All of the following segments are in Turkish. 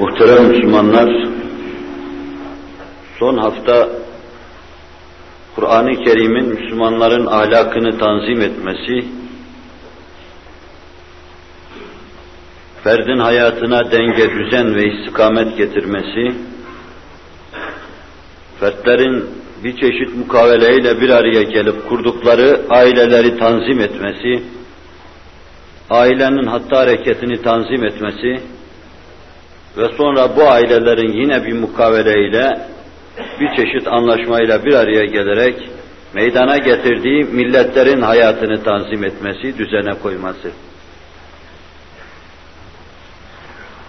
Muhterem Müslümanlar, son hafta Kur'an-ı Kerim'in Müslümanların ahlakını tanzim etmesi, ferdin hayatına denge, düzen ve istikamet getirmesi, fertlerin bir çeşit mukaveleyle bir araya gelip kurdukları aileleri tanzim etmesi, ailenin hatta hareketini tanzim etmesi ve sonra bu ailelerin yine bir mukaveleyle, bir çeşit anlaşmayla bir araya gelerek meydana getirdiği milletlerin hayatını tanzim etmesi, düzene koyması.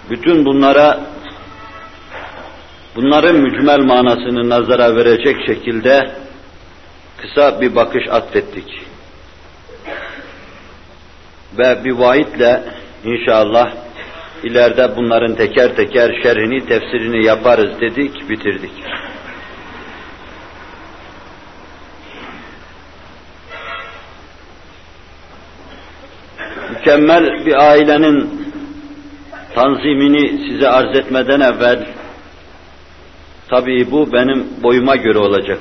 Bütün bunlara bunların mücmel manasını nazara verecek şekilde kısa bir bakış atfettik. Ve bir vaitle inşallah ileride bunların teker teker şerhini, tefsirini yaparız dedik, bitirdik. Mükemmel bir ailenin tanzimini size arz etmeden evvel tabii bu benim boyuma göre olacak.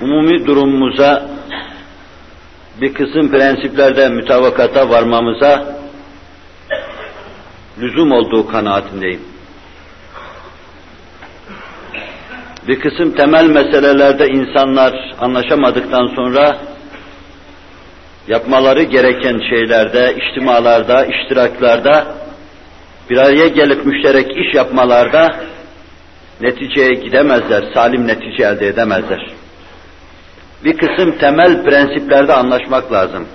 Umumi durumumuza bir kısım prensiplerde mütevakata varmamıza lüzum olduğu kanaatindeyim. Bir kısım temel meselelerde insanlar anlaşamadıktan sonra yapmaları gereken şeylerde, içtimalarda, iştiraklarda, bir araya gelip müşterek iş yapmalarda neticeye gidemezler, salim netice elde edemezler. Bir kısım temel prensiplerde anlaşmak lazım.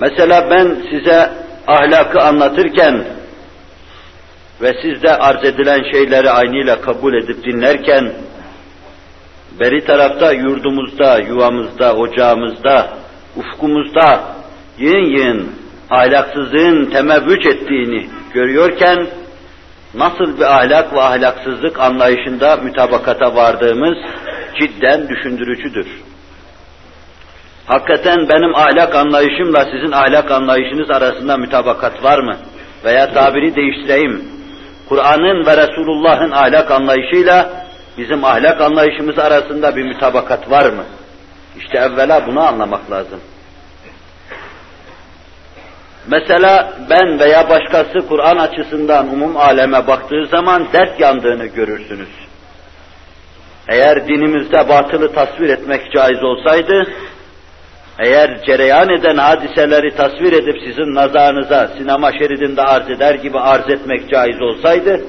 Mesela ben size ahlakı anlatırken ve siz de arz edilen şeyleri aynıyla kabul edip dinlerken, beri tarafta yurdumuzda, yuvamızda, ocağımızda, ufkumuzda yığın yığın ahlaksızlığın temevvüc ettiğini görüyorken, nasıl bir ahlak ve ahlaksızlık anlayışında mütabakata vardığımız cidden düşündürücüdür. Hakikaten benim ahlak anlayışımla sizin ahlak anlayışınız arasında mütabakat var mı? Veya tabiri değiştireyim. Kur'an'ın ve Resulullah'ın ahlak anlayışıyla bizim ahlak anlayışımız arasında bir mütabakat var mı? İşte evvela bunu anlamak lazım. Mesela ben veya başkası Kur'an açısından umum aleme baktığı zaman dert yandığını görürsünüz. Eğer dinimizde batılı tasvir etmek caiz olsaydı, eğer cereyan eden hadiseleri tasvir edip sizin nazarınıza sinema şeridinde arz eder gibi arz etmek caiz olsaydı,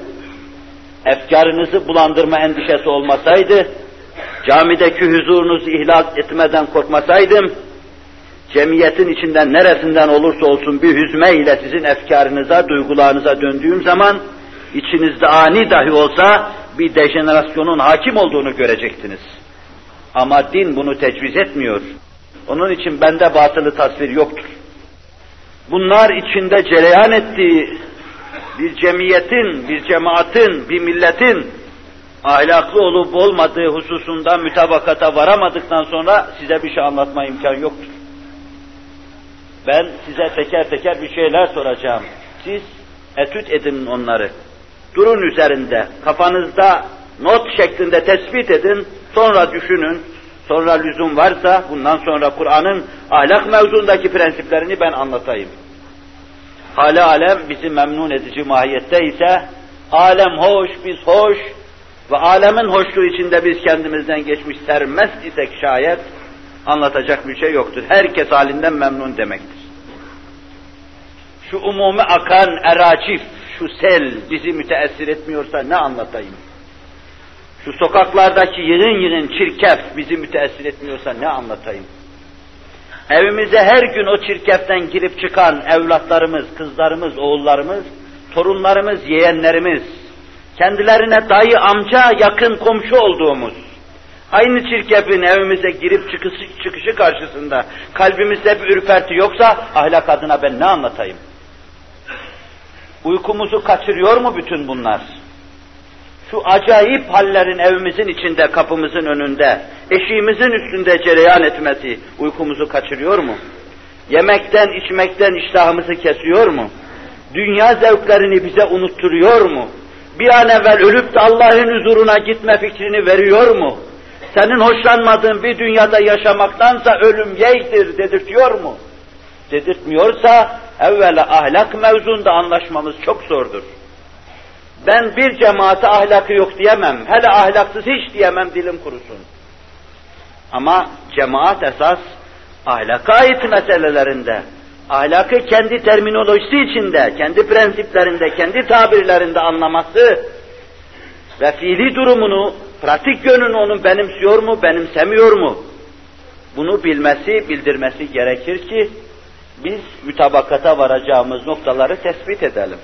efkarınızı bulandırma endişesi olmasaydı, camideki huzurunuzu ihlal etmeden korkmasaydım, cemiyetin içinden neresinden olursa olsun bir hüzme ile sizin efkarınıza, duygularınıza döndüğüm zaman, içinizde ani dahi olsa bir dejenerasyonun hakim olduğunu görecektiniz. Ama din bunu tecviz etmiyor. Onun için bende batılı tasvir yoktur. Bunlar içinde cereyan ettiği bir cemiyetin, bir cemaatin, bir milletin ahlaklı olup olmadığı hususunda mütabakata varamadıktan sonra size bir şey anlatma imkan yoktur. Ben size teker teker bir şeyler soracağım. Siz etüt edin onları. Durun üzerinde, kafanızda not şeklinde tespit edin, sonra düşünün, sonra lüzum varsa bundan sonra Kur'an'ın ahlak mevzundaki prensiplerini ben anlatayım. Hale alem bizi memnun edici mahiyette ise alem hoş, biz hoş ve alemin hoşluğu içinde biz kendimizden geçmiş sermest isek şayet anlatacak bir şey yoktur. Herkes halinden memnun demektir. Şu umumi akan eracif, şu sel bizi müteessir etmiyorsa ne anlatayım? Şu sokaklardaki yığın yığın çirkef bizi müteessir etmiyorsa ne anlatayım? Evimize her gün o çirkeften girip çıkan evlatlarımız, kızlarımız, oğullarımız, torunlarımız, yeğenlerimiz, kendilerine dayı, amca, yakın komşu olduğumuz, aynı çirkefin evimize girip çıkışı, çıkışı karşısında kalbimizde bir ürperti yoksa ahlak adına ben ne anlatayım? Uykumuzu kaçırıyor mu bütün bunlar? Şu acayip hallerin evimizin içinde, kapımızın önünde, eşiğimizin üstünde cereyan etmesi uykumuzu kaçırıyor mu? Yemekten, içmekten iştahımızı kesiyor mu? Dünya zevklerini bize unutturuyor mu? Bir an evvel ölüp de Allah'ın huzuruna gitme fikrini veriyor mu? Senin hoşlanmadığın bir dünyada yaşamaktansa ölüm yeğdir dedirtiyor mu? Dedirtmiyorsa evvela ahlak mevzunda anlaşmamız çok zordur. Ben bir cemaate ahlakı yok diyemem, hele ahlaksız hiç diyemem dilim kurusun. Ama cemaat esas ahlaka ait meselelerinde, ahlakı kendi terminolojisi içinde, kendi prensiplerinde, kendi tabirlerinde anlaması ve fiili durumunu, pratik yönünü onun benimsiyor mu, benimsemiyor mu? Bunu bilmesi, bildirmesi gerekir ki biz mütabakata varacağımız noktaları tespit edelim.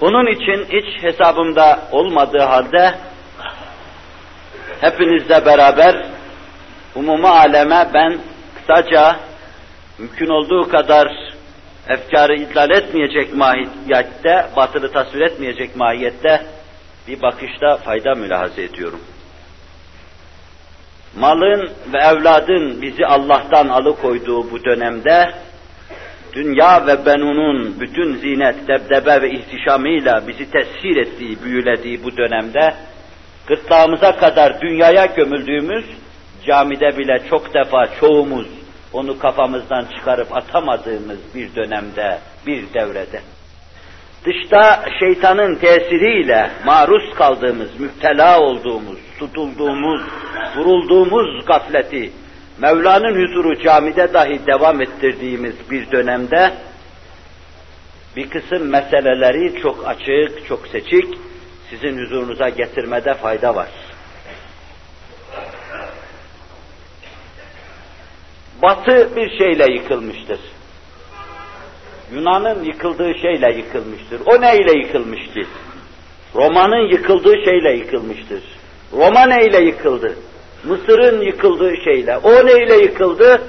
Bunun için hiç hesabımda olmadığı halde hepinizle beraber umuma aleme ben kısaca mümkün olduğu kadar efkarı idlal etmeyecek mahiyette, batılı tasvir etmeyecek mahiyette bir bakışta fayda mülahaza ediyorum. Malın ve evladın bizi Allah'tan alıkoyduğu bu dönemde, dünya ve benunun bütün zinet, debdebe ve ihtişamıyla bizi tesir ettiği, büyülediği bu dönemde, gırtlağımıza kadar dünyaya gömüldüğümüz, camide bile çok defa çoğumuz onu kafamızdan çıkarıp atamadığımız bir dönemde, bir devrede. Dışta şeytanın tesiriyle maruz kaldığımız, müptela olduğumuz, tutulduğumuz, vurulduğumuz gafleti, Mevla'nın huzuru camide dahi devam ettirdiğimiz bir dönemde, bir kısım meseleleri çok açık, çok seçik, sizin huzurunuza getirmede fayda var. Batı bir şeyle yıkılmıştır. Yunan'ın yıkıldığı şeyle yıkılmıştır. O neyle yıkılmıştı? Roma'nın yıkıldığı şeyle yıkılmıştır. Roma neyle yıkıldı? Mısır'ın yıkıldığı şeyle. O neyle yıkıldı?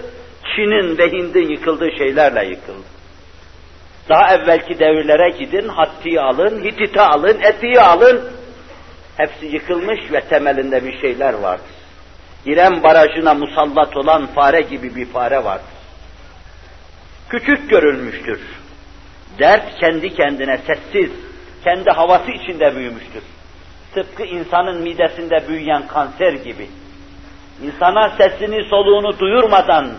Çin'in ve Hind'in yıkıldığı şeylerle yıkıldı. Daha evvelki devirlere gidin, Hatti'yi alın, Hitit'i alın, Eti'yi alın. Hepsi yıkılmış ve temelinde bir şeyler vardır. İrem barajına musallat olan fare gibi bir fare vardır. Küçük görülmüştür. Dert kendi kendine sessiz, kendi havası içinde büyümüştür. Tıpkı insanın midesinde büyüyen kanser gibi. İnsana sesini soluğunu duyurmadan,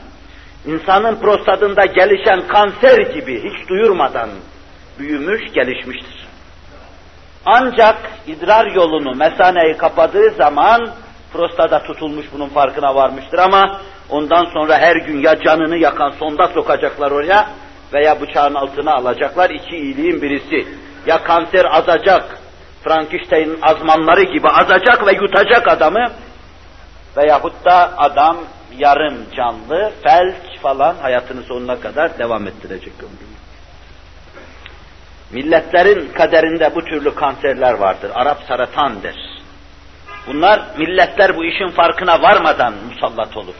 insanın prostatında gelişen kanser gibi hiç duyurmadan büyümüş, gelişmiştir. Ancak idrar yolunu, mesaneyi kapadığı zaman prostada tutulmuş bunun farkına varmıştır ama ondan sonra her gün ya canını yakan sonda sokacaklar oraya veya bıçağın altına alacaklar. iki iyiliğin birisi. Ya kanser azacak, Frankenstein'in azmanları gibi azacak ve yutacak adamı veyahut da adam yarım canlı, felç falan hayatını sonuna kadar devam ettirecek ömrünü. Milletlerin kaderinde bu türlü kanserler vardır. Arap saratandır. Bunlar milletler bu işin farkına varmadan musallat olur.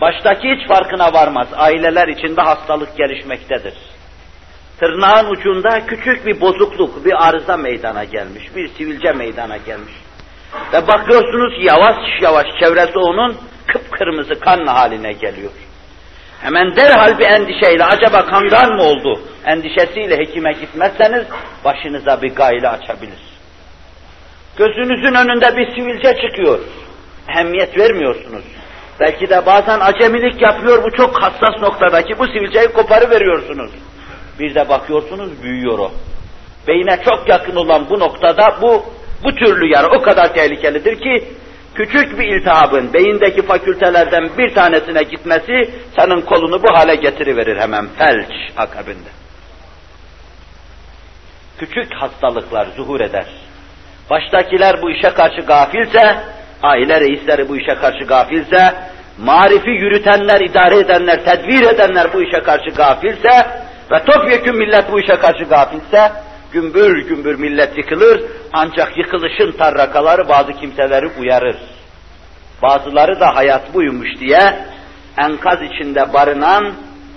Baştaki hiç farkına varmaz. Aileler içinde hastalık gelişmektedir. Tırnağın ucunda küçük bir bozukluk, bir arıza meydana gelmiş, bir sivilce meydana gelmiş. Ve bakıyorsunuz yavaş yavaş çevresi onun kıpkırmızı kan haline geliyor. Hemen derhal bir endişeyle acaba kandan mı oldu endişesiyle hekime gitmezseniz başınıza bir gayle açabilir. Gözünüzün önünde bir sivilce çıkıyor. Ehemmiyet vermiyorsunuz. Belki de bazen acemilik yapıyor bu çok hassas noktadaki bu sivilceyi koparı veriyorsunuz. Bir de bakıyorsunuz büyüyor o. Beyne çok yakın olan bu noktada bu bu türlü yara o kadar tehlikelidir ki küçük bir iltihabın beyindeki fakültelerden bir tanesine gitmesi senin kolunu bu hale getiriverir hemen felç akabinde. Küçük hastalıklar zuhur eder. Baştakiler bu işe karşı gafilse, aile reisleri bu işe karşı gafilse, marifi yürütenler, idare edenler, tedbir edenler bu işe karşı gafilse ve topyekun millet bu işe karşı gafilse, gümbür gümbür millet yıkılır, ancak yıkılışın tarrakaları bazı kimseleri uyarır. Bazıları da hayat buymuş diye enkaz içinde barınan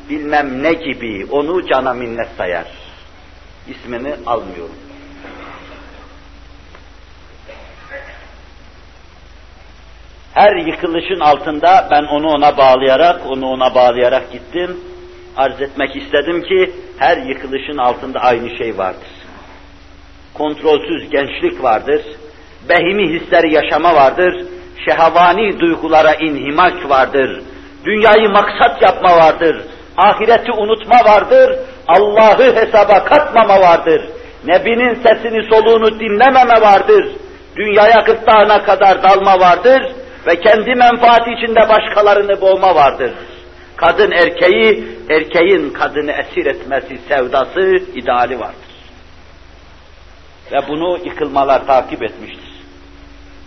bilmem ne gibi onu cana minnet sayar. İsmini almıyorum. Her yıkılışın altında ben onu ona bağlayarak, onu ona bağlayarak gittim. Arz etmek istedim ki her yıkılışın altında aynı şey vardır. Kontrolsüz gençlik vardır, behimi hisleri yaşama vardır, şehavani duygulara inhimak vardır, dünyayı maksat yapma vardır, ahireti unutma vardır, Allah'ı hesaba katmama vardır, Nebinin sesini soluğunu dinlememe vardır, dünyaya gırtlağına kadar dalma vardır ve kendi menfaati içinde başkalarını boğma vardır. Kadın erkeği, erkeğin kadını esir etmesi sevdası, ideali vardır. Ve bunu yıkılmalar takip etmiştir.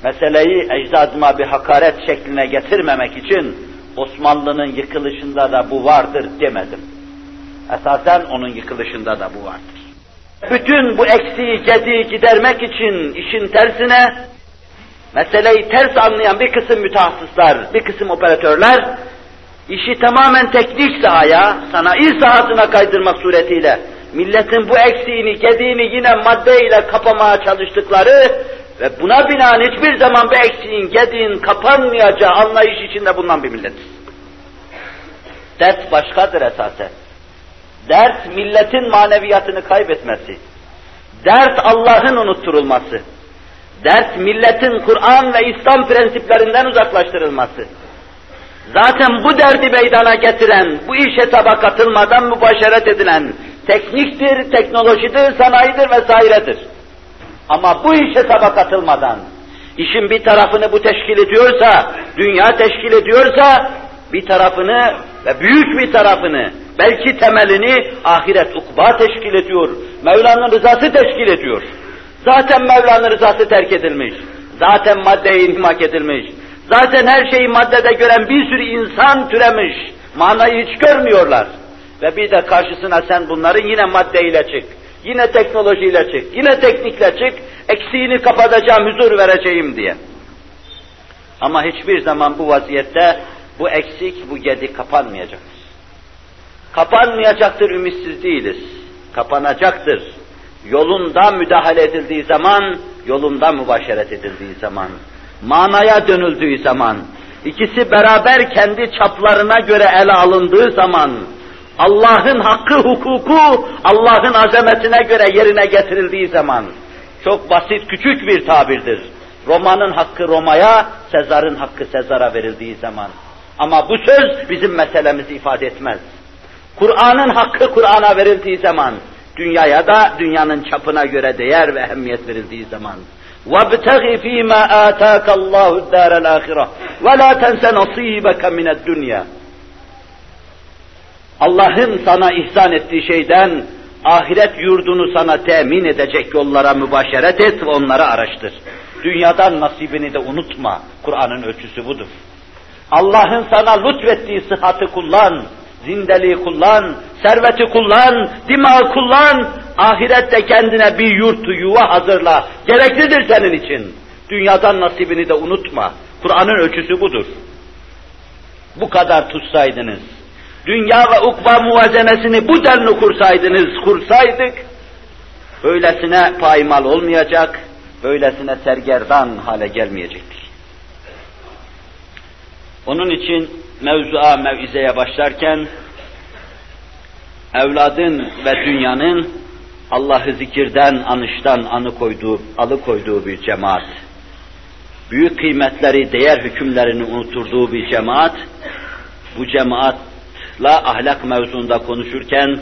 Meseleyi ecdadıma bir hakaret şekline getirmemek için Osmanlı'nın yıkılışında da bu vardır demedim. Esasen onun yıkılışında da bu vardır. Bütün bu eksiği, gediği gidermek için işin tersine, meseleyi ters anlayan bir kısım mütehassıslar, bir kısım operatörler, işi tamamen teknik sahaya, sanayi sahasına kaydırmak suretiyle, milletin bu eksiğini, gediğini yine maddeyle kapamaya çalıştıkları ve buna binaen hiçbir zaman bu eksiğin, gediğin kapanmayacağı anlayış içinde bulunan bir milletiz. Dert başkadır esasen. Dert milletin maneviyatını kaybetmesi. Dert Allah'ın unutturulması. Dert milletin Kur'an ve İslam prensiplerinden uzaklaştırılması. Zaten bu derdi meydana getiren, bu iş hesaba katılmadan mübaşeret edilen tekniktir, teknolojidir, sanayidir vesairedir. Ama bu iş hesaba katılmadan, işin bir tarafını bu teşkil ediyorsa, dünya teşkil ediyorsa, bir tarafını ve büyük bir tarafını, belki temelini ahiret ukba teşkil ediyor. Mevla'nın rızası teşkil ediyor. Zaten Mevla'nın rızası terk edilmiş. Zaten maddeye inhimak edilmiş. Zaten her şeyi maddede gören bir sürü insan türemiş. Manayı hiç görmüyorlar. Ve bir de karşısına sen bunların yine maddeyle çık. Yine teknolojiyle çık. Yine teknikle çık. Eksiğini kapatacağım, huzur vereceğim diye. Ama hiçbir zaman bu vaziyette bu eksik, bu gedi kapanmayacaktır. Kapanmayacaktır, ümitsiz değiliz. Kapanacaktır. Yolunda müdahale edildiği zaman, yolunda mübaşeret edildiği zaman, manaya dönüldüğü zaman, ikisi beraber kendi çaplarına göre ele alındığı zaman, Allah'ın hakkı, hukuku, Allah'ın azametine göre yerine getirildiği zaman, çok basit, küçük bir tabirdir. Roma'nın hakkı Roma'ya, Sezar'ın hakkı Sezar'a verildiği zaman. Ama bu söz bizim meselemizi ifade etmez. Kur'an'ın hakkı Kur'an'a verildiği zaman, dünyaya da dünyanın çapına göre değer ve ehemmiyet verildiği zaman. وَابْتَغِ ف۪ي مَا آتَاكَ اللّٰهُ الدَّارَ الْآخِرَةِ وَلَا تَنْسَ نَصِيبَكَ مِنَ الدُّنْيَا Allah'ın sana ihsan ettiği şeyden ahiret yurdunu sana temin edecek yollara mübaşeret et ve onları araştır. Dünyadan nasibini de unutma. Kur'an'ın ölçüsü budur. Allah'ın sana lütfettiği sıhhatı kullan, zindeliği kullan, serveti kullan, dimağı kullan, ahirette kendine bir yurt, yuva hazırla. Gereklidir senin için. Dünyadan nasibini de unutma. Kur'an'ın ölçüsü budur. Bu kadar tutsaydınız, dünya ve ukba muvazenesini bu denli kursaydınız, kursaydık, böylesine paymal olmayacak, böylesine sergerdan hale gelmeyecektik. Onun için mevzua mevizeye başlarken evladın ve dünyanın Allah'ı zikirden, anıştan anı koyduğu, alıkoyduğu bir cemaat, büyük kıymetleri, değer hükümlerini unuturduğu bir cemaat, bu cemaatla ahlak mevzunda konuşurken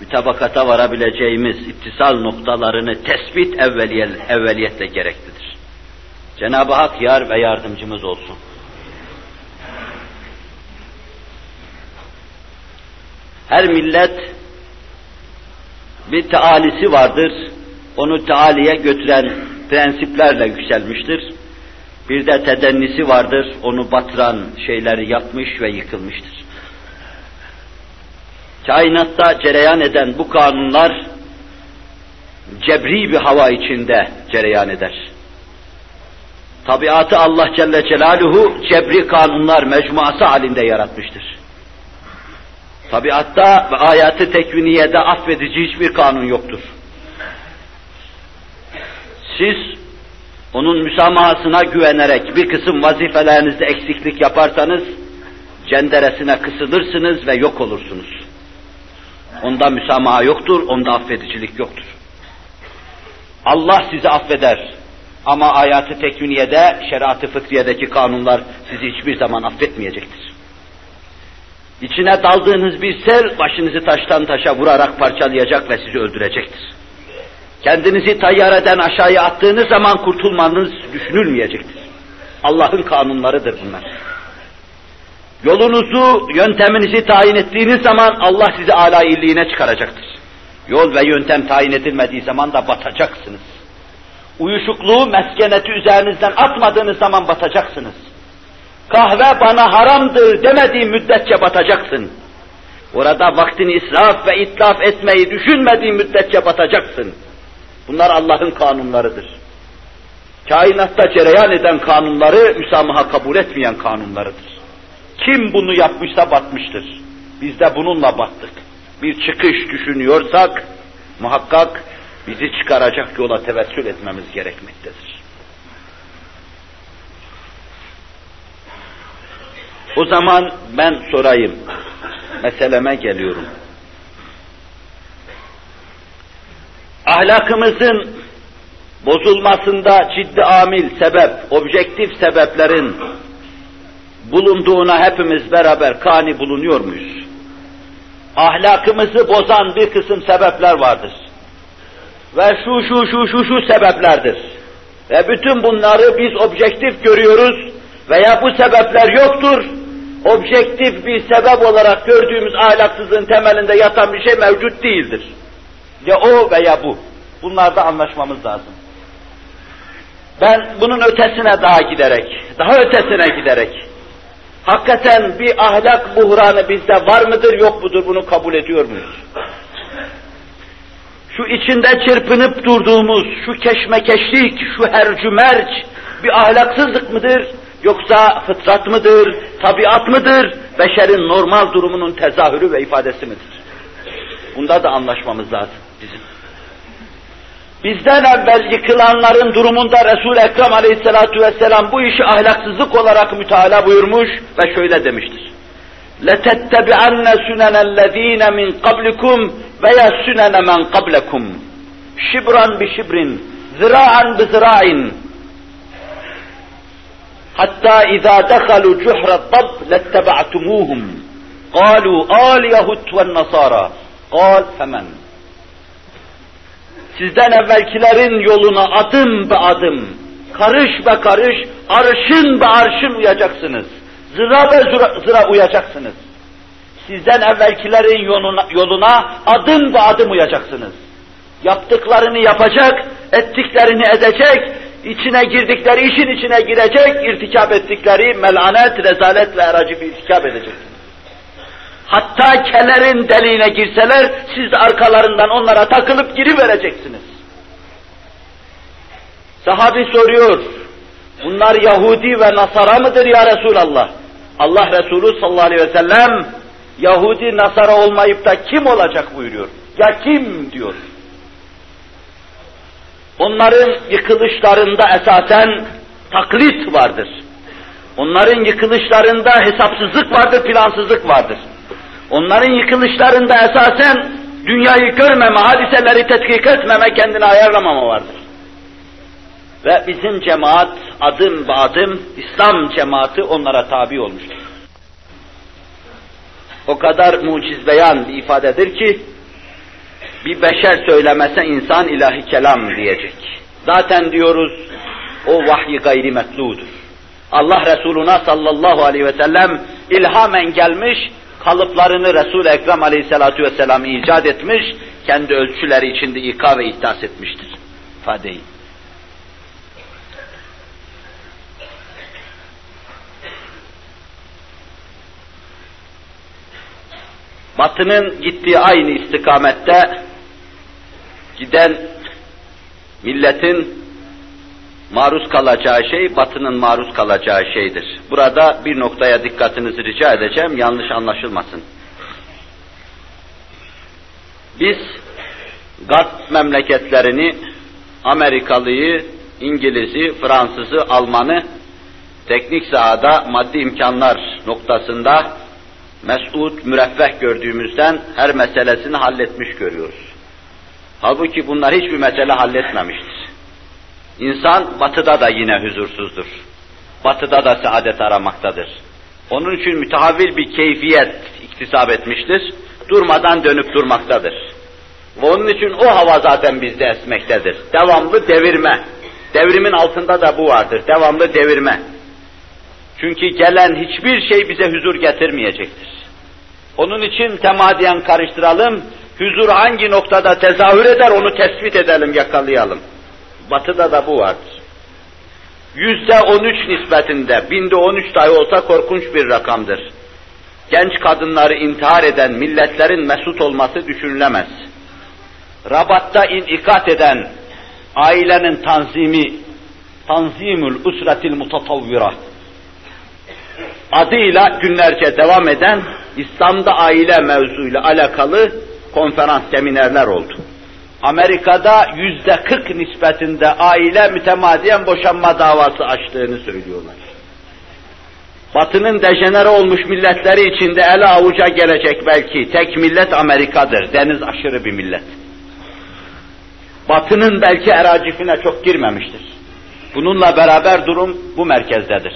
mütabakata varabileceğimiz ittisal noktalarını tespit evveliyetle gereklidir. Cenab-ı Hak yar ve yardımcımız olsun. Her millet bir tealisi vardır. Onu tealiye götüren prensiplerle yükselmiştir. Bir de tedennisi vardır. Onu batıran şeyleri yapmış ve yıkılmıştır. Kainatta cereyan eden bu kanunlar cebri bir hava içinde cereyan eder. Tabiatı Allah Celle Celaluhu cebri kanunlar mecmuası halinde yaratmıştır. Tabiatta ve ayatı tekviniyede affedici hiçbir kanun yoktur. Siz onun müsamahasına güvenerek bir kısım vazifelerinizde eksiklik yaparsanız, cenderesine kısılırsınız ve yok olursunuz. Onda müsamaha yoktur, onda affedicilik yoktur. Allah sizi affeder. Ama ayatı tekviniyede, şeriatı fıtriyedeki kanunlar sizi hiçbir zaman affetmeyecektir. İçine daldığınız bir sel başınızı taştan taşa vurarak parçalayacak ve sizi öldürecektir. Kendinizi tayyareden aşağıya attığınız zaman kurtulmanız düşünülmeyecektir. Allah'ın kanunlarıdır bunlar. Yolunuzu, yönteminizi tayin ettiğiniz zaman Allah sizi âlâ illiğine çıkaracaktır. Yol ve yöntem tayin edilmediği zaman da batacaksınız. Uyuşukluğu, meskeneti üzerinizden atmadığınız zaman batacaksınız. Kahve bana haramdır demediği müddetçe batacaksın. Orada vaktini israf ve itlaf etmeyi düşünmediği müddetçe batacaksın. Bunlar Allah'ın kanunlarıdır. Kainatta cereyan eden kanunları müsamaha kabul etmeyen kanunlarıdır. Kim bunu yapmışsa batmıştır. Biz de bununla battık. Bir çıkış düşünüyorsak muhakkak bizi çıkaracak yola tevessül etmemiz gerekmektedir. O zaman ben sorayım, meseleme geliyorum. Ahlakımızın bozulmasında ciddi amil, sebep, objektif sebeplerin bulunduğuna hepimiz beraber kani bulunuyor muyuz? Ahlakımızı bozan bir kısım sebepler vardır. Ve şu şu şu şu şu sebeplerdir. Ve bütün bunları biz objektif görüyoruz veya bu sebepler yoktur. Objektif bir sebep olarak gördüğümüz ahlaksızlığın temelinde yatan bir şey mevcut değildir. Ya o veya bu. Bunlarda anlaşmamız lazım. Ben bunun ötesine daha giderek, daha ötesine giderek, hakikaten bir ahlak buhranı bizde var mıdır yok mudur bunu kabul ediyor muyuz? Şu içinde çırpınıp durduğumuz şu keşmekeşlik, şu hercümerç bir ahlaksızlık mıdır? Yoksa fıtrat mıdır, tabiat mıdır, beşerin normal durumunun tezahürü ve ifadesi midir? Bunda da anlaşmamız lazım bizim. Bizden evvel yıkılanların durumunda Resul-i Ekrem aleyhissalatu vesselam bu işi ahlaksızlık olarak müteala buyurmuş ve şöyle demiştir. لَتَتَّبِعَنَّ سُنَنَ الَّذ۪ينَ مِنْ قَبْلِكُمْ veya سُنَنَ مَنْ قَبْلَكُمْ شِبْرًا بِشِبْرٍ ذِرَاعًا Hatta izâ dehalu cuhra tab lettebe'tumuhum. Kalu al yahut ve nasara. Kal femen. Sizden evvelkilerin yoluna adım be adım, karış be karış, arşın be arşın uyacaksınız. Zıra be zıra, zıra uyacaksınız. Sizden evvelkilerin yoluna, yoluna adım be adım uyacaksınız. Yaptıklarını yapacak, ettiklerini edecek, içine girdikleri işin içine girecek, irtikap ettikleri melanet, rezalet ve aracı bir irtikap edeceksiniz. Hatta kelerin deliğine girseler, siz arkalarından onlara takılıp girivereceksiniz. Sahabi soruyor, bunlar Yahudi ve Nasara mıdır ya Resulallah? Allah Resulü sallallahu aleyhi ve sellem, Yahudi Nasara olmayıp da kim olacak buyuruyor. Ya kim diyor. Onların yıkılışlarında esasen taklit vardır. Onların yıkılışlarında hesapsızlık vardır, plansızlık vardır. Onların yıkılışlarında esasen dünyayı görmeme, hadiseleri tetkik etmeme, kendini ayarlamama vardır. Ve bizim cemaat adım be adım İslam cemaati onlara tabi olmuştur. O kadar muciz beyan bir ifadedir ki bir beşer söylemese insan ilahi kelam diyecek. Zaten diyoruz o vahyi gayri metludur. Allah Resuluna sallallahu aleyhi ve sellem ilhamen gelmiş, kalıplarını Resul-i Ekrem aleyhissalatu vesselam icat etmiş, kendi ölçüleri içinde ika ve ihtas etmiştir. İfadeyi. Batının gittiği aynı istikamette giden milletin maruz kalacağı şey, batının maruz kalacağı şeydir. Burada bir noktaya dikkatinizi rica edeceğim, yanlış anlaşılmasın. Biz Garp memleketlerini, Amerikalıyı, İngiliz'i, Fransız'ı, Alman'ı teknik sahada maddi imkanlar noktasında mesut, müreffeh gördüğümüzden her meselesini halletmiş görüyoruz. Halbuki bunlar hiçbir mesele halletmemiştir. İnsan batıda da yine huzursuzdur. Batıda da saadet aramaktadır. Onun için mütehavvil bir keyfiyet iktisap etmiştir. Durmadan dönüp durmaktadır. Ve onun için o hava zaten bizde esmektedir. Devamlı devirme. Devrimin altında da bu vardır. Devamlı devirme. Çünkü gelen hiçbir şey bize huzur getirmeyecektir. Onun için temadiyen karıştıralım, huzur hangi noktada tezahür eder onu tespit edelim, yakalayalım. Batıda da bu vardır. Yüzde on üç nispetinde, binde on üç dahi olsa korkunç bir rakamdır. Genç kadınları intihar eden milletlerin mesut olması düşünülemez. Rabatta inikat eden ailenin tanzimi, tanzimül usretil mutatavvira, adıyla günlerce devam eden İslam'da aile mevzuyla alakalı konferans, seminerler oldu. Amerika'da yüzde kırk nispetinde aile mütemadiyen boşanma davası açtığını söylüyorlar. Batının dejenere olmuş milletleri içinde ele avuca gelecek belki tek millet Amerika'dır. Deniz aşırı bir millet. Batının belki eracifine çok girmemiştir. Bununla beraber durum bu merkezdedir.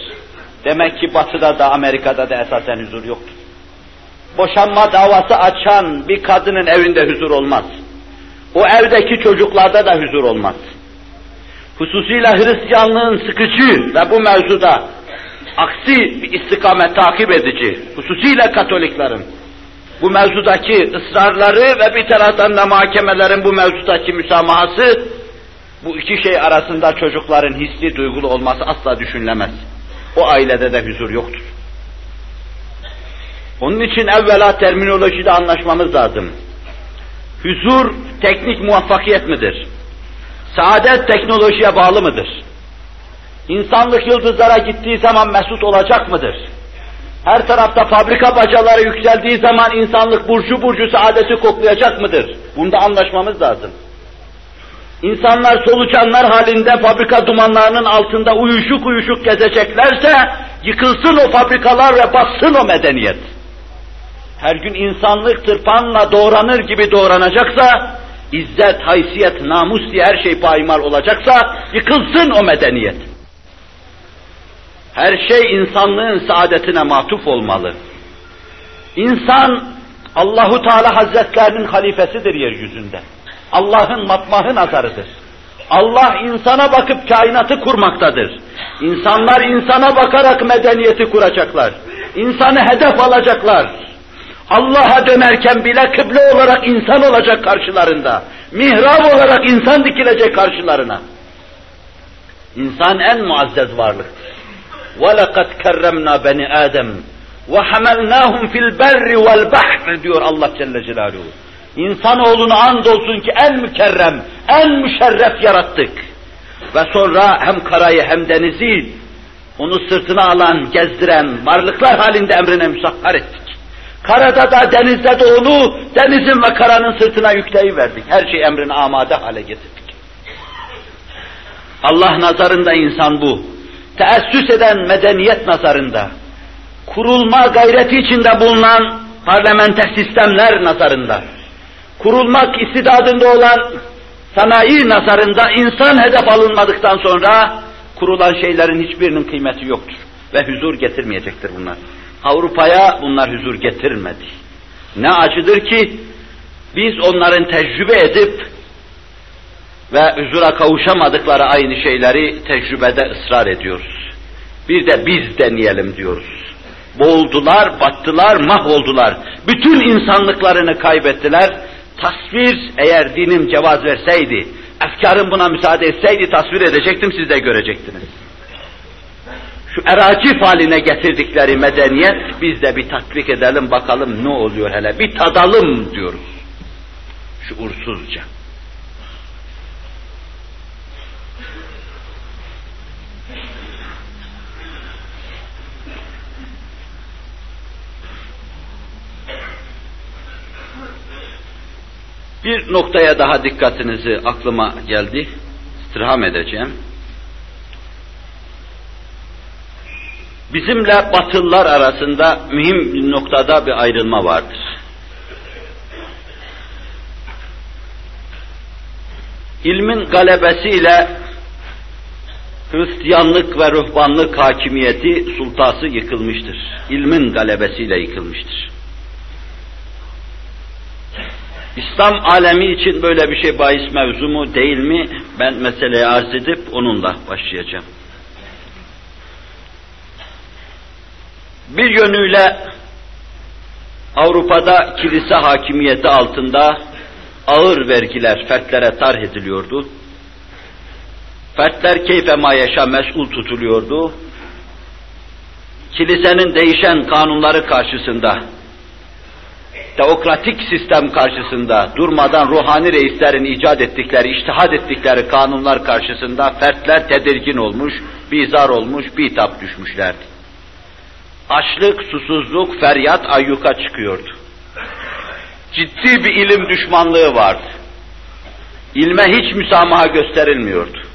Demek ki batıda da Amerika'da da esasen huzur yoktur. Boşanma davası açan bir kadının evinde huzur olmaz. O evdeki çocuklarda da huzur olmaz. Hususuyla Hristiyanlığın sıkıcı ve bu mevzuda aksi bir istikamet takip edici, hususiyle Katoliklerin bu mevzudaki ısrarları ve bir taraftan da mahkemelerin bu mevzudaki müsamahası, bu iki şey arasında çocukların hisli duygulu olması asla düşünülemez. O ailede de huzur yoktur. Onun için evvela terminolojide anlaşmamız lazım. Huzur teknik muvaffakiyet midir? Saadet teknolojiye bağlı mıdır? İnsanlık yıldızlara gittiği zaman mesut olacak mıdır? Her tarafta fabrika bacaları yükseldiği zaman insanlık burcu burcu saadeti koklayacak mıdır? Bunda anlaşmamız lazım. İnsanlar solucanlar halinde fabrika dumanlarının altında uyuşuk uyuşuk gezeceklerse yıkılsın o fabrikalar ve bassın o medeniyet. Her gün insanlık tırpanla doğranır gibi doğranacaksa, izzet, haysiyet, namus diye her şey paymal olacaksa yıkılsın o medeniyet. Her şey insanlığın saadetine matuf olmalı. İnsan Allahu Teala Hazretlerinin halifesidir yeryüzünde. Allah'ın matmahı nazarıdır. Allah insana bakıp kainatı kurmaktadır. İnsanlar insana bakarak medeniyeti kuracaklar. İnsanı hedef alacaklar. Allah'a dönerken bile kıble olarak insan olacak karşılarında. Mihrab olarak insan dikilecek karşılarına. İnsan en muazzez varlıktır. وَلَقَدْ كَرَّمْنَا بَنِي آدَمْ وَحَمَلْنَاهُمْ فِي الْبَرِّ وَالْبَحْرِ diyor Allah Celle Celaluhu. İnsanoğlunu andolsun ki en mükerrem, en müşerref yarattık. Ve sonra hem karayı hem denizi onu sırtına alan, gezdiren varlıklar halinde emrine müsahhar ettik. Karada da denizde de onu denizin ve karanın sırtına yükleyiverdik. Her şey emrine amade hale getirdik. Allah nazarında insan bu. Teessüs eden medeniyet nazarında, kurulma gayreti içinde bulunan parlamenter sistemler nazarında, kurulmak istidadında olan sanayi nazarında insan hedef alınmadıktan sonra kurulan şeylerin hiçbirinin kıymeti yoktur. Ve huzur getirmeyecektir bunlar. Avrupa'ya bunlar huzur getirmedi. Ne acıdır ki biz onların tecrübe edip ve huzura kavuşamadıkları aynı şeyleri tecrübede ısrar ediyoruz. Bir de biz deneyelim diyoruz. Boğuldular, battılar, mahvoldular. Bütün insanlıklarını kaybettiler. Tasvir eğer dinim cevaz verseydi, efkarım buna müsaade etseydi tasvir edecektim, siz de görecektiniz. Şu eracif haline getirdikleri medeniyet, biz de bir tatbik edelim bakalım ne oluyor hele, bir tadalım diyoruz. Şuursuzca. Bir noktaya daha dikkatinizi aklıma geldi. İstirham edeceğim. Bizimle batılılar arasında mühim bir noktada bir ayrılma vardır. İlmin galebesiyle Hristiyanlık ve ruhbanlık hakimiyeti sultası yıkılmıştır. İlmin galebesiyle yıkılmıştır. İslam alemi için böyle bir şey bahis mevzu mu değil mi? Ben meseleye arz edip onunla başlayacağım. Bir yönüyle Avrupa'da kilise hakimiyeti altında ağır vergiler fertlere tarh ediliyordu. Fertler keyfe mayeşa mesul tutuluyordu. Kilisenin değişen kanunları karşısında, teokratik sistem karşısında, durmadan ruhani reislerin icat ettikleri, iştihad ettikleri kanunlar karşısında fertler tedirgin olmuş, bizar olmuş, bitap düşmüşlerdi. Açlık, susuzluk, feryat ayyuka çıkıyordu. Ciddi bir ilim düşmanlığı vardı. İlme hiç müsamaha gösterilmiyordu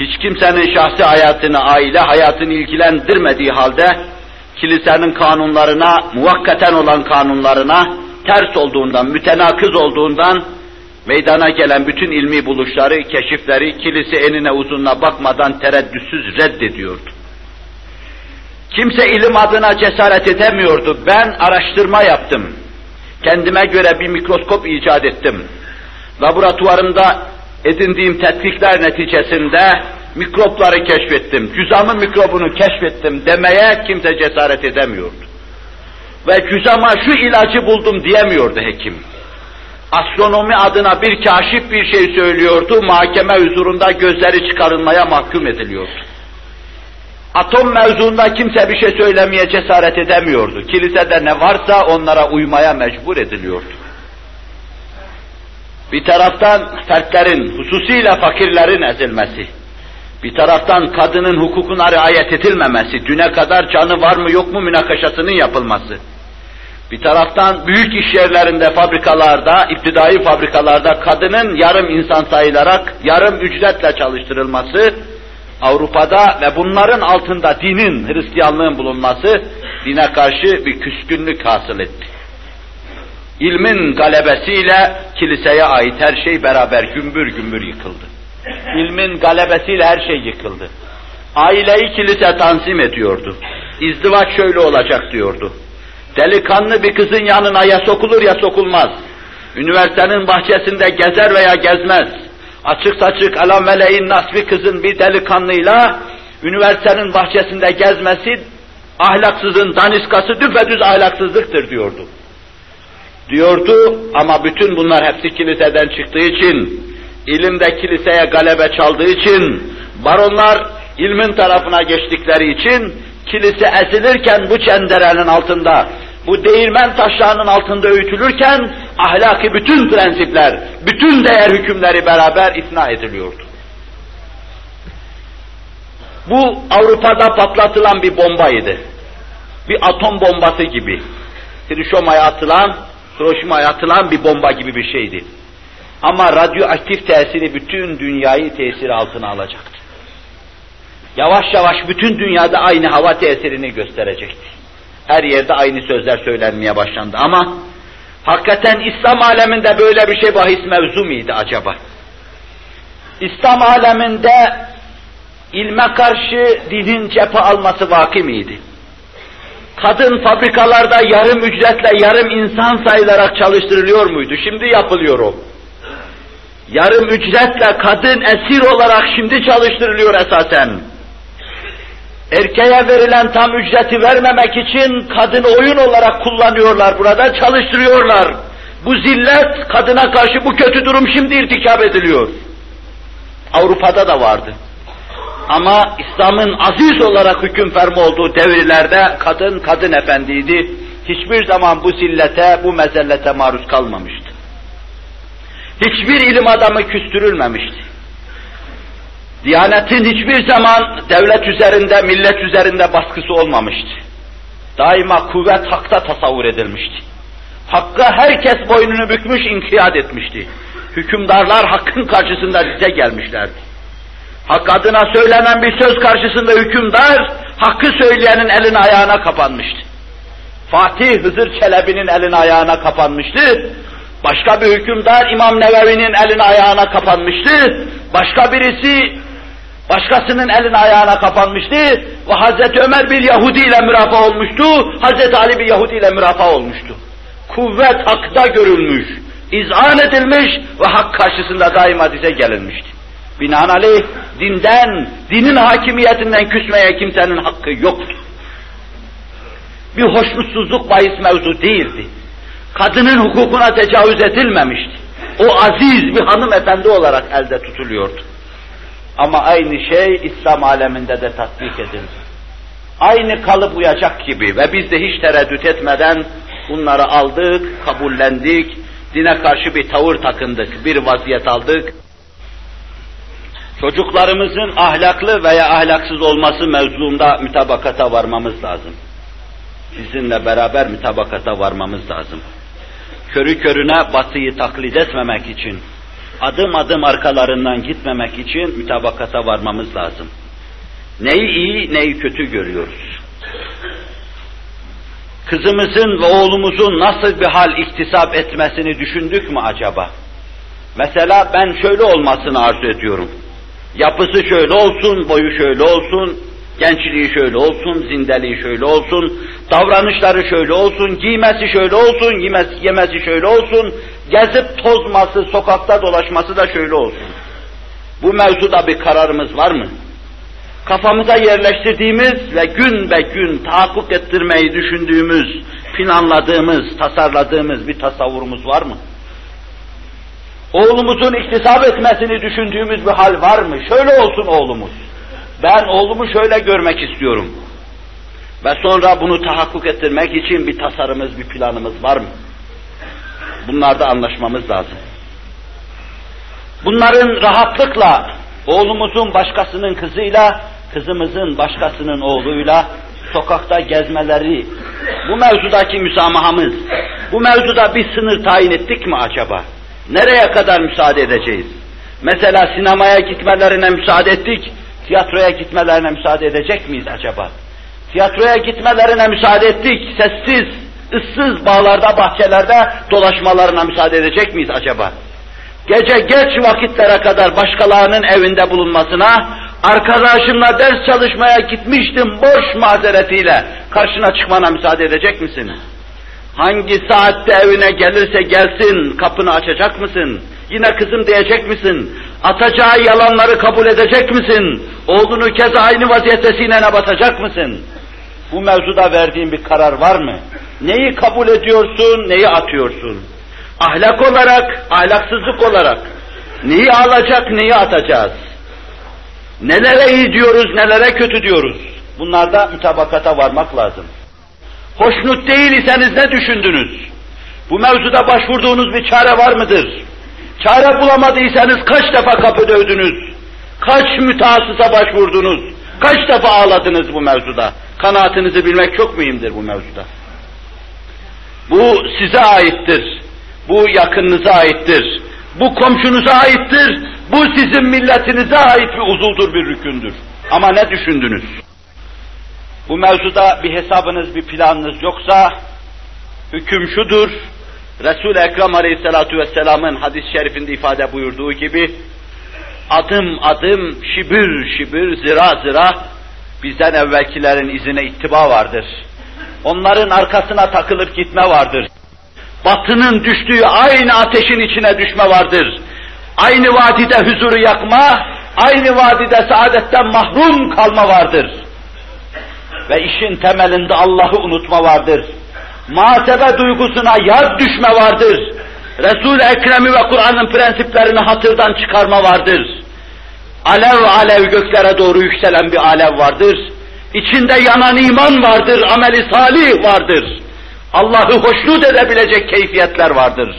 hiç kimsenin şahsi hayatını, aile hayatını ilgilendirmediği halde, kilisenin kanunlarına, muvakkaten olan kanunlarına ters olduğundan, mütenakız olduğundan, meydana gelen bütün ilmi buluşları, keşifleri kilise enine uzununa bakmadan tereddütsüz reddediyordu. Kimse ilim adına cesaret edemiyordu. Ben araştırma yaptım. Kendime göre bir mikroskop icat ettim. Laboratuvarımda edindiğim tetkikler neticesinde mikropları keşfettim, cüzamın mikrobunu keşfettim demeye kimse cesaret edemiyordu. Ve cüzama şu ilacı buldum diyemiyordu hekim. Astronomi adına bir kaşif bir şey söylüyordu, mahkeme huzurunda gözleri çıkarılmaya mahkum ediliyordu. Atom mevzuunda kimse bir şey söylemeye cesaret edemiyordu. Kilisede ne varsa onlara uymaya mecbur ediliyordu. Bir taraftan fertlerin, hususiyle fakirlerin ezilmesi, bir taraftan kadının hukukuna riayet edilmemesi, düne kadar canı var mı yok mu münakaşasının yapılması, bir taraftan büyük iş yerlerinde, fabrikalarda, iptidai fabrikalarda kadının yarım insan sayılarak yarım ücretle çalıştırılması, Avrupa'da ve bunların altında dinin, Hristiyanlığın bulunması dine karşı bir küskünlük hasıl etti. İlmin galebesiyle kiliseye ait her şey beraber gümbür gümbür yıkıldı. İlmin galebesiyle her şey yıkıldı. Aileyi kilise tanzim ediyordu. İzdivaç şöyle olacak diyordu. Delikanlı bir kızın yanına ya sokulur ya sokulmaz. Üniversitenin bahçesinde gezer veya gezmez. Açık saçık alam meleğin nasbi kızın bir delikanlıyla üniversitenin bahçesinde gezmesi ahlaksızın daniskası düpedüz ahlaksızlıktır diyordu. Diyordu ama bütün bunlar hepsi kiliseden çıktığı için, ilimde kiliseye galebe çaldığı için, baronlar ilmin tarafına geçtikleri için, kilise ezilirken bu çenderenin altında, bu değirmen taşlarının altında öğütülürken, ahlaki bütün prensipler, bütün değer hükümleri beraber ifna ediliyordu. Bu Avrupa'da patlatılan bir bombaydı. Bir atom bombası gibi. Hiroşima'ya atılan Hiroşima'ya atılan bir bomba gibi bir şeydi. Ama radyoaktif tesiri bütün dünyayı tesir altına alacaktı. Yavaş yavaş bütün dünyada aynı hava tesirini gösterecekti. Her yerde aynı sözler söylenmeye başlandı ama hakikaten İslam aleminde böyle bir şey bahis mevzu muydu acaba? İslam aleminde ilme karşı dinin cephe alması vaki miydi? kadın fabrikalarda yarım ücretle yarım insan sayılarak çalıştırılıyor muydu? Şimdi yapılıyor o. Yarım ücretle kadın esir olarak şimdi çalıştırılıyor esasen. Erkeğe verilen tam ücreti vermemek için kadın oyun olarak kullanıyorlar burada, çalıştırıyorlar. Bu zillet, kadına karşı bu kötü durum şimdi irtikap ediliyor. Avrupa'da da vardı. Ama İslam'ın aziz olarak hüküm fermi olduğu devirlerde kadın kadın efendiydi. Hiçbir zaman bu zillete, bu mezellete maruz kalmamıştı. Hiçbir ilim adamı küstürülmemişti. Diyanetin hiçbir zaman devlet üzerinde, millet üzerinde baskısı olmamıştı. Daima kuvvet hakta tasavvur edilmişti. Hakka herkes boynunu bükmüş, inkiyat etmişti. Hükümdarlar hakkın karşısında dize gelmişlerdi. Hak adına söylenen bir söz karşısında hükümdar, hakkı söyleyenin elini ayağına kapanmıştı. Fatih Hızır Çelebi'nin elini ayağına kapanmıştı. Başka bir hükümdar İmam Nevevi'nin elini ayağına kapanmıştı. Başka birisi başkasının elini ayağına kapanmıştı ve Hazreti Ömer bir Yahudi ile mürafaa olmuştu, Hazreti Ali bir Yahudi ile mürafaa olmuştu. Kuvvet hakta görülmüş, izan edilmiş ve hak karşısında daima dize gelinmişti. Binaenaleyh dinden, dinin hakimiyetinden küsmeye kimsenin hakkı yoktu. Bir hoşnutsuzluk bahis mevzu değildi. Kadının hukukuna tecavüz edilmemişti. O aziz bir hanımefendi olarak elde tutuluyordu. Ama aynı şey İslam aleminde de tatbik edildi. Aynı kalıp uyacak gibi ve biz de hiç tereddüt etmeden bunları aldık, kabullendik, dine karşı bir tavır takındık, bir vaziyet aldık. Çocuklarımızın ahlaklı veya ahlaksız olması mevzuunda mütabakata varmamız lazım. Sizinle beraber mütabakata varmamız lazım. Körü körüne batıyı taklit etmemek için, adım adım arkalarından gitmemek için mütabakata varmamız lazım. Neyi iyi, neyi kötü görüyoruz. Kızımızın ve oğlumuzun nasıl bir hal iktisap etmesini düşündük mü acaba? Mesela ben şöyle olmasını arzu ediyorum. Yapısı şöyle olsun, boyu şöyle olsun, gençliği şöyle olsun, zindeliği şöyle olsun, davranışları şöyle olsun, giymesi şöyle olsun, yemesi, yemesi şöyle olsun, gezip tozması, sokakta dolaşması da şöyle olsun. Bu mevzuda bir kararımız var mı? Kafamıza yerleştirdiğimiz ve gün be gün tahakkuk ettirmeyi düşündüğümüz, planladığımız, tasarladığımız bir tasavvurumuz var mı? Oğlumuzun iktisap etmesini düşündüğümüz bir hal var mı? Şöyle olsun oğlumuz. Ben oğlumu şöyle görmek istiyorum. Ve sonra bunu tahakkuk ettirmek için bir tasarımız, bir planımız var mı? Bunlarda anlaşmamız lazım. Bunların rahatlıkla oğlumuzun başkasının kızıyla, kızımızın başkasının oğluyla sokakta gezmeleri, bu mevzudaki müsamahamız, bu mevzuda bir sınır tayin ettik mi acaba? Nereye kadar müsaade edeceğiz? Mesela sinemaya gitmelerine müsaade ettik, tiyatroya gitmelerine müsaade edecek miyiz acaba? Tiyatroya gitmelerine müsaade ettik, sessiz, ıssız bağlarda, bahçelerde dolaşmalarına müsaade edecek miyiz acaba? Gece geç vakitlere kadar başkalarının evinde bulunmasına, arkadaşımla ders çalışmaya gitmiştim boş mazeretiyle karşına çıkmana müsaade edecek misin? Hangi saatte evine gelirse gelsin kapını açacak mısın? Yine kızım diyecek misin? Atacağı yalanları kabul edecek misin? Oğlunu kez aynı vaziyette sinene batacak mısın? Bu mevzuda verdiğin bir karar var mı? Neyi kabul ediyorsun, neyi atıyorsun? Ahlak olarak, ahlaksızlık olarak neyi alacak, neyi atacağız? Nelere iyi diyoruz, nelere kötü diyoruz? Bunlarda mütabakata varmak lazım. Hoşnut değil iseniz ne düşündünüz? Bu mevzuda başvurduğunuz bir çare var mıdır? Çare bulamadıysanız kaç defa kapı dövdünüz? Kaç mütehassısa başvurdunuz? Kaç defa ağladınız bu mevzuda? Kanaatinizi bilmek çok mühimdir bu mevzuda. Bu size aittir. Bu yakınınıza aittir. Bu komşunuza aittir. Bu sizin milletinize ait bir uzuldur, bir rükündür. Ama ne düşündünüz? Bu mevzuda bir hesabınız, bir planınız yoksa hüküm şudur. Resul-i Ekrem Aleyhisselatü Vesselam'ın hadis-i şerifinde ifade buyurduğu gibi adım adım, şibir şibir, zira zira bizden evvelkilerin izine ittiba vardır. Onların arkasına takılıp gitme vardır. Batının düştüğü aynı ateşin içine düşme vardır. Aynı vadide huzuru yakma, aynı vadide saadetten mahrum kalma vardır. Ve işin temelinde Allah'ı unutma vardır. Muhasebe duygusuna yaz düşme vardır. Resul-i Ekrem'i ve Kur'an'ın prensiplerini hatırdan çıkarma vardır. Alev alev göklere doğru yükselen bir alev vardır. İçinde yanan iman vardır, ameli salih vardır. Allah'ı hoşnut edebilecek keyfiyetler vardır.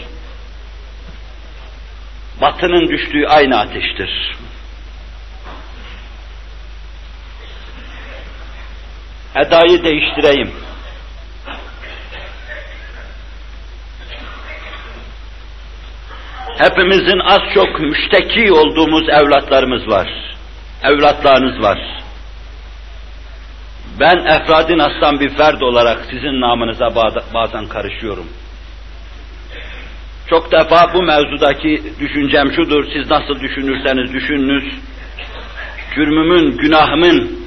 Batının düştüğü aynı ateştir. Edayı değiştireyim. Hepimizin az çok müşteki olduğumuz evlatlarımız var. evlatlarınız var. Ben efradin aslan bir ferd olarak sizin namınıza bazen karışıyorum. Çok defa bu mevzudaki düşüncem şudur, siz nasıl düşünürseniz düşününüz, cürmümün, günahımın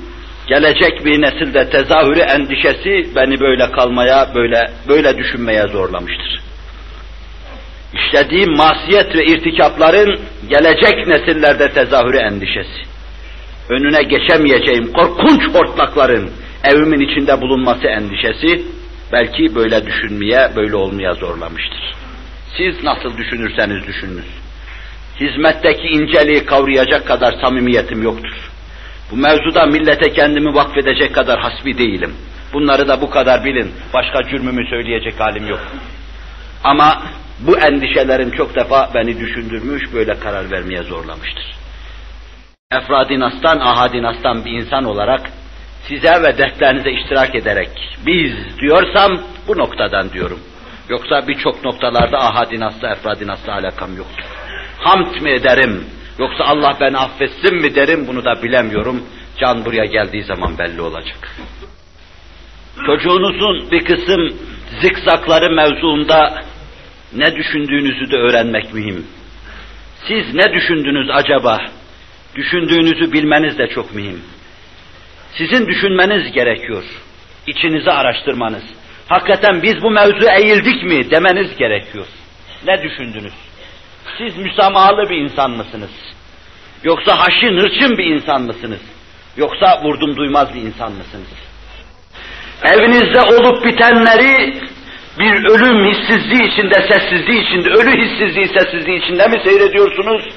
gelecek bir nesilde tezahürü endişesi beni böyle kalmaya, böyle böyle düşünmeye zorlamıştır. İşlediğim masiyet ve irtikapların gelecek nesillerde tezahürü endişesi. Önüne geçemeyeceğim korkunç hortlakların evimin içinde bulunması endişesi belki böyle düşünmeye, böyle olmaya zorlamıştır. Siz nasıl düşünürseniz düşününüz. Hizmetteki inceliği kavrayacak kadar samimiyetim yoktur. Bu mevzuda millete kendimi vakfedecek kadar hasbi değilim. Bunları da bu kadar bilin. Başka cürmümü söyleyecek halim yok. Ama bu endişelerim çok defa beni düşündürmüş, böyle karar vermeye zorlamıştır. Efradinastan, ahadinastan bir insan olarak size ve dertlerinize iştirak ederek biz diyorsam bu noktadan diyorum. Yoksa birçok noktalarda ahadinasla, efradinasla alakam yoktur. Hamd mi ederim, yoksa Allah beni affetsin mi derim bunu da bilemiyorum. Can buraya geldiği zaman belli olacak. Çocuğunuzun bir kısım zikzakları mevzuunda ne düşündüğünüzü de öğrenmek mühim. Siz ne düşündünüz acaba? Düşündüğünüzü bilmeniz de çok mühim. Sizin düşünmeniz gerekiyor. İçinizi araştırmanız. Hakikaten biz bu mevzu eğildik mi demeniz gerekiyor. Ne düşündünüz? Siz müsamahalı bir insan mısınız? Yoksa haşin hırçın bir insan mısınız? Yoksa vurdum duymaz bir insan mısınız? Evinizde olup bitenleri bir ölüm hissizliği içinde, sessizliği içinde, ölü hissizliği, sessizliği içinde mi seyrediyorsunuz?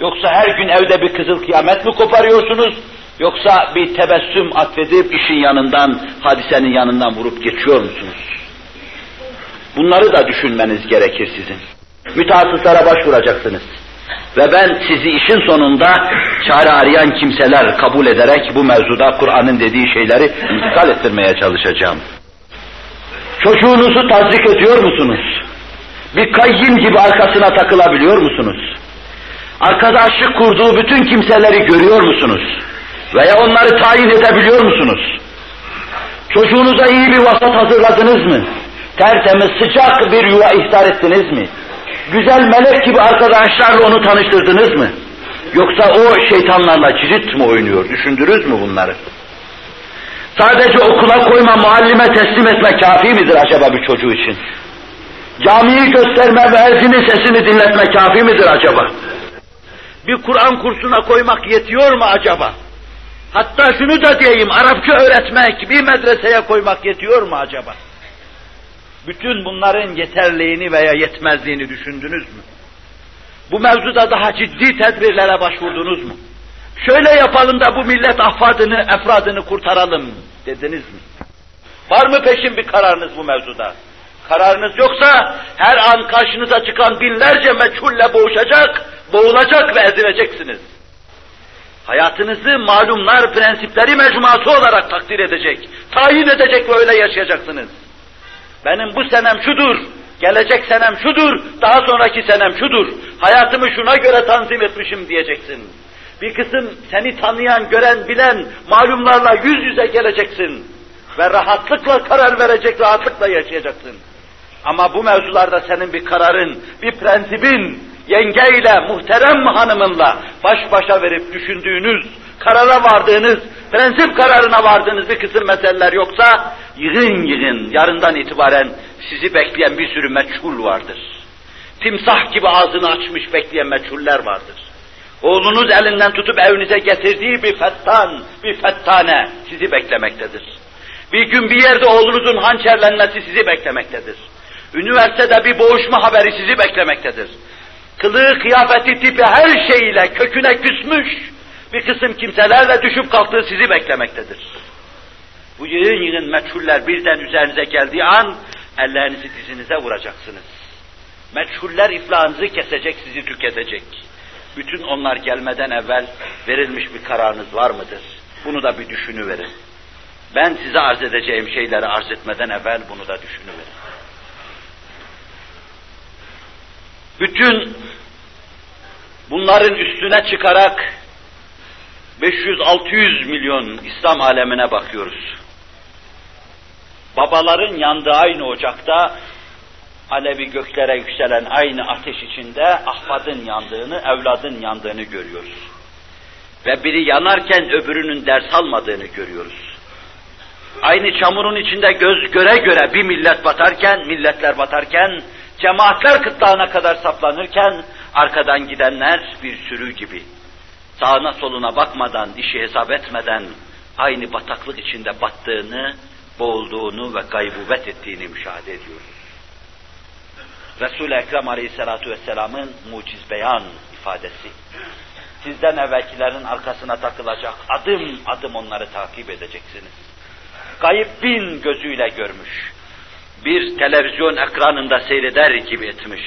Yoksa her gün evde bir kızıl kıyamet mi koparıyorsunuz? Yoksa bir tebessüm atfedip işin yanından, hadisenin yanından vurup geçiyor musunuz? Bunları da düşünmeniz gerekir sizin. Mütehassıslara başvuracaksınız. Ve ben sizi işin sonunda çare arayan kimseler kabul ederek bu mevzuda Kur'an'ın dediği şeyleri intikal ettirmeye çalışacağım. Çocuğunuzu tazik ediyor musunuz? Bir kayyim gibi arkasına takılabiliyor musunuz? Arkadaşlık kurduğu bütün kimseleri görüyor musunuz? Veya onları tayin edebiliyor musunuz? Çocuğunuza iyi bir vasat hazırladınız mı? Tertemiz, sıcak bir yuva ihtar ettiniz mi? Güzel melek gibi arkadaşlarla onu tanıştırdınız mı? Yoksa o şeytanlarla cirit mi oynuyor? Düşündünüz mü bunları? Sadece okula koyma, muallime teslim etme kafi midir acaba bir çocuğu için? Camiyi gösterme ve ezinin sesini dinletme kafi midir acaba? Bir Kur'an kursuna koymak yetiyor mu acaba? Hatta şunu da diyeyim, Arapça öğretmek, bir medreseye koymak yetiyor mu acaba? Bütün bunların yeterliğini veya yetmezliğini düşündünüz mü? Bu mevzuda daha ciddi tedbirlere başvurdunuz mu? Şöyle yapalım da bu millet afadını, efradını kurtaralım dediniz mi? Var mı peşin bir kararınız bu mevzuda? Kararınız yoksa her an karşınıza çıkan binlerce meçhulle boğuşacak, boğulacak ve ezileceksiniz. Hayatınızı malumlar, prensipleri mecmuası olarak takdir edecek, tayin edecek ve öyle yaşayacaksınız. Benim bu senem şudur, gelecek senem şudur, daha sonraki senem şudur, hayatımı şuna göre tanzim etmişim diyeceksin. Bir kısım seni tanıyan, gören, bilen malumlarla yüz yüze geleceksin. Ve rahatlıkla karar verecek, rahatlıkla yaşayacaksın. Ama bu mevzularda senin bir kararın, bir prensibin, yengeyle, muhterem hanımınla baş başa verip düşündüğünüz, karara vardığınız, prensip kararına vardığınız bir kısım meseleler yoksa, yığın yığın yarından itibaren sizi bekleyen bir sürü meçhul vardır. Timsah gibi ağzını açmış bekleyen meçhuller vardır. Oğlunuz elinden tutup evinize getirdiği bir fettan, bir fettane sizi beklemektedir. Bir gün bir yerde oğlunuzun hançerlenmesi sizi beklemektedir. Üniversitede bir boğuşma haberi sizi beklemektedir. Kılığı, kıyafeti, tipi her şeyiyle köküne küsmüş bir kısım kimselerle düşüp kalktığı sizi beklemektedir. Bu yığın yığın meçhuller birden üzerinize geldiği an ellerinizi dizinize vuracaksınız. Meçhuller iflahınızı kesecek, sizi tüketecek. Bütün onlar gelmeden evvel verilmiş bir kararınız var mıdır? Bunu da bir düşünüverin. Ben size arz edeceğim şeyleri arz etmeden evvel bunu da düşünüverin. Bütün bunların üstüne çıkarak 500-600 milyon İslam alemine bakıyoruz. Babaların yandığı aynı ocakta, alevi göklere yükselen aynı ateş içinde ahvadın yandığını, evladın yandığını görüyoruz. Ve biri yanarken öbürünün ders almadığını görüyoruz. Aynı çamurun içinde göz göre göre bir millet batarken, milletler batarken, cemaatler kıtlağına kadar saplanırken, arkadan gidenler bir sürü gibi. Sağına soluna bakmadan, işi hesap etmeden, aynı bataklık içinde battığını, boğulduğunu ve gaybubet ettiğini müşahede ediyoruz. Resul-i Ekrem Aleyhisselatü Vesselam'ın muciz beyan ifadesi. Sizden evvelkilerin arkasına takılacak, adım adım onları takip edeceksiniz. Gayip bin gözüyle görmüş. Bir televizyon ekranında seyreder gibi etmiş.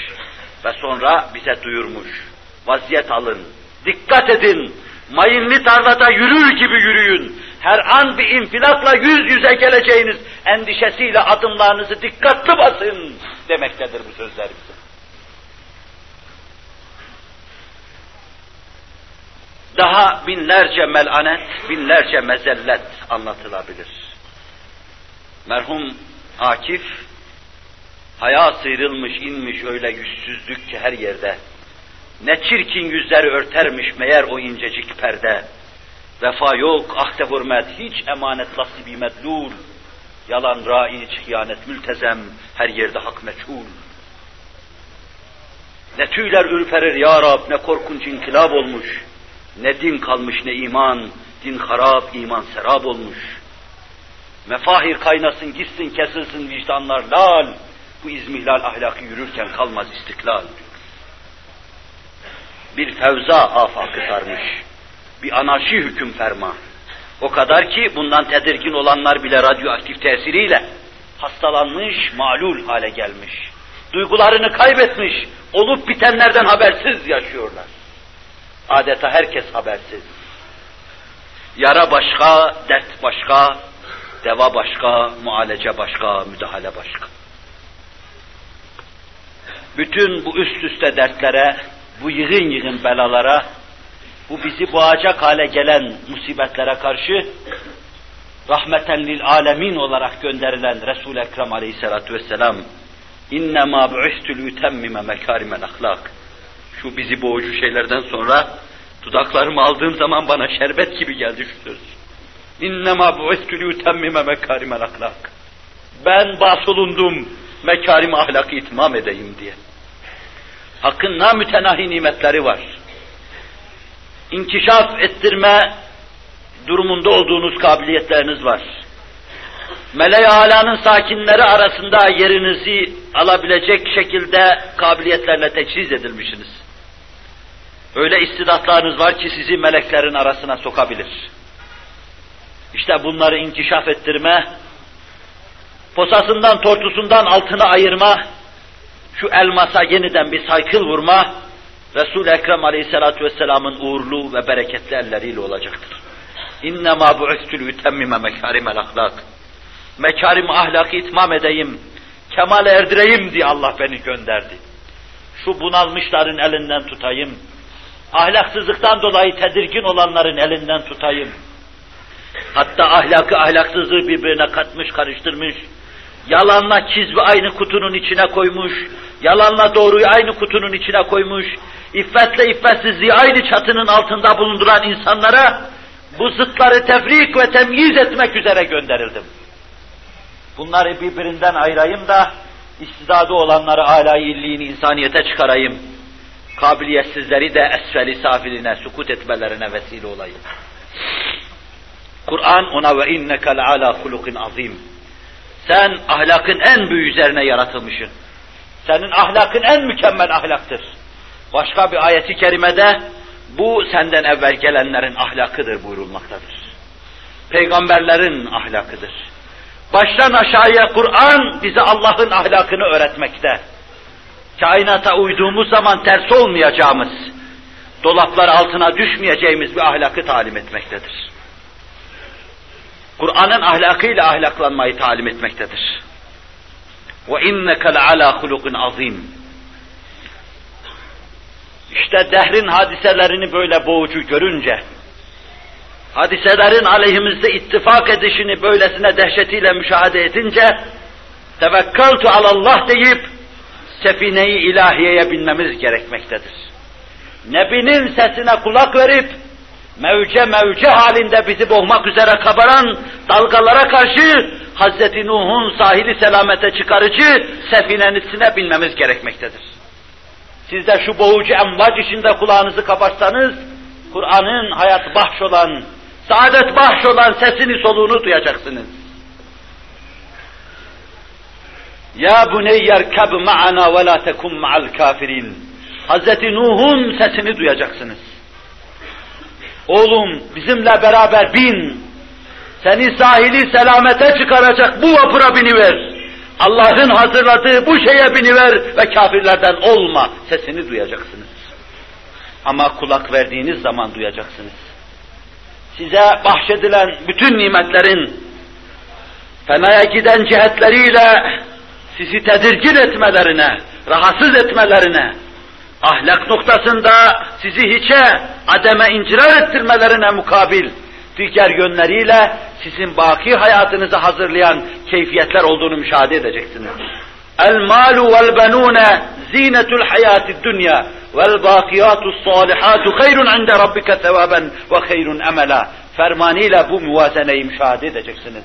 Ve sonra bize duyurmuş. Vaziyet alın, dikkat edin, mayınlı tarlada yürür gibi yürüyün. Her an bir infilakla yüz yüze geleceğiniz endişesiyle adımlarınızı dikkatli basın demektedir bu sözler bize. Daha binlerce melanet, binlerce mezellet anlatılabilir. Merhum Akif, haya sıyrılmış inmiş öyle yüzsüzlük ki her yerde. Ne çirkin yüzleri örtermiş meğer o incecik perde. Vefa yok, ahde hürmet, hiç emanet nasibi medlul. Yalan raiç, hıyanet mültezem, her yerde hak meçhul. Ne tüyler ürperir ya Rab, ne korkunç inkılap olmuş. Ne din kalmış ne iman, din harap, iman serap olmuş. Mefahir kaynasın, gitsin, kesilsin vicdanlar lal. Bu izmihlal ahlakı yürürken kalmaz istiklal. Bir fevza afakı sarmış. Bir anarşi hüküm ferma. O kadar ki bundan tedirgin olanlar bile radyoaktif tesiriyle hastalanmış, malul hale gelmiş. Duygularını kaybetmiş, olup bitenlerden habersiz yaşıyorlar. Adeta herkes habersiz. Yara başka, dert başka, deva başka, mualece başka, müdahale başka. Bütün bu üst üste dertlere, bu yığın yığın belalara, bu bizi boğacak hale gelen musibetlere karşı rahmeten lil alemin olarak gönderilen Resul Ekrem Aleyhissalatu vesselam innema bu'istül yutemmime mekarimel ahlak. Şu bizi boğucu şeylerden sonra dudaklarımı aldığım zaman bana şerbet gibi geldi şu söz. İnnemâ bu'istül yutemmime mekârimel ahlak. Ben bahsolundum, mekârim ahlakı itmam edeyim diye. Hakkın namütenahi nimetleri var inkişaf ettirme durumunda olduğunuz kabiliyetleriniz var. Mele-i Ala'nın sakinleri arasında yerinizi alabilecek şekilde kabiliyetlerle teçhiz edilmişsiniz. Öyle istidatlarınız var ki sizi meleklerin arasına sokabilir. İşte bunları inkişaf ettirme, posasından tortusundan altına ayırma, şu elmasa yeniden bir saykıl vurma, Resul-i Ekrem Aleyhisselatü Vesselam'ın uğurlu ve bereketli elleriyle olacaktır. İnnemâ bu'istül ütemmime mekârimel ahlak. Mekarim ahlakı itmam edeyim, kemal erdireyim diye Allah beni gönderdi. Şu bunalmışların elinden tutayım, ahlaksızlıktan dolayı tedirgin olanların elinden tutayım. Hatta ahlakı ahlaksızlığı birbirine katmış, karıştırmış, yalanla çizvi aynı kutunun içine koymuş, yalanla doğruyu aynı kutunun içine koymuş, iffetle iffetsizliği aynı çatının altında bulunduran insanlara bu zıtları tefrik ve temyiz etmek üzere gönderildim. Bunları birbirinden ayırayım da istidadı olanları âlâ illiğini insaniyete çıkarayım. Kabiliyetsizleri de esfeli safiline sukut etmelerine vesile olayım. Kur'an ona ve inneke le'alâ hulukin azim. Sen ahlakın en büyük üzerine yaratılmışsın. Senin ahlakın en mükemmel ahlaktır. Başka bir ayeti kerimede bu senden evvel gelenlerin ahlakıdır buyurulmaktadır. Peygamberlerin ahlakıdır. Baştan aşağıya Kur'an bize Allah'ın ahlakını öğretmekte. Kainata uyduğumuz zaman ters olmayacağımız, dolaplar altına düşmeyeceğimiz bir ahlakı talim etmektedir. Kur'an'ın ahlakıyla ahlaklanmayı talim etmektedir. Ve inneke le'ala hulukun azim. İşte dehrin hadiselerini böyle boğucu görünce, hadiselerin aleyhimizde ittifak edişini böylesine dehşetiyle müşahede edince, tevekkaltu alallah deyip, sefineyi ilahiyeye binmemiz gerekmektedir. Nebinin sesine kulak verip, mevce mevce halinde bizi boğmak üzere kabaran dalgalara karşı Hz. Nuh'un sahili selamete çıkarıcı sefinenisine binmemiz gerekmektedir. Siz de şu boğucu emvac içinde kulağınızı kapatsanız, Kur'an'ın hayat bahş olan, saadet bahş olan sesini soluğunu duyacaksınız. Ya buneyyer kab ma'ana ve la tekun ma'al kafirin. Hz. Nuh'un sesini duyacaksınız. Oğlum bizimle beraber bin. Seni sahili selamete çıkaracak bu vapura biniver. Allah'ın hazırladığı bu şeye biniver ve kafirlerden olma sesini duyacaksınız. Ama kulak verdiğiniz zaman duyacaksınız. Size bahşedilen bütün nimetlerin fenaya giden cihetleriyle sizi tedirgin etmelerine, rahatsız etmelerine, ahlak noktasında sizi hiçe, ademe incirar ettirmelerine mukabil, diğer yönleriyle sizin baki hayatınızı hazırlayan keyfiyetler olduğunu müşahede edeceksiniz. El malu vel benune zinetul hayati dünya vel bakiyatu salihatu hayrun inde rabbike sevaben ve hayrun emela. Fermanıyla bu muvazeneyi müşahede edeceksiniz.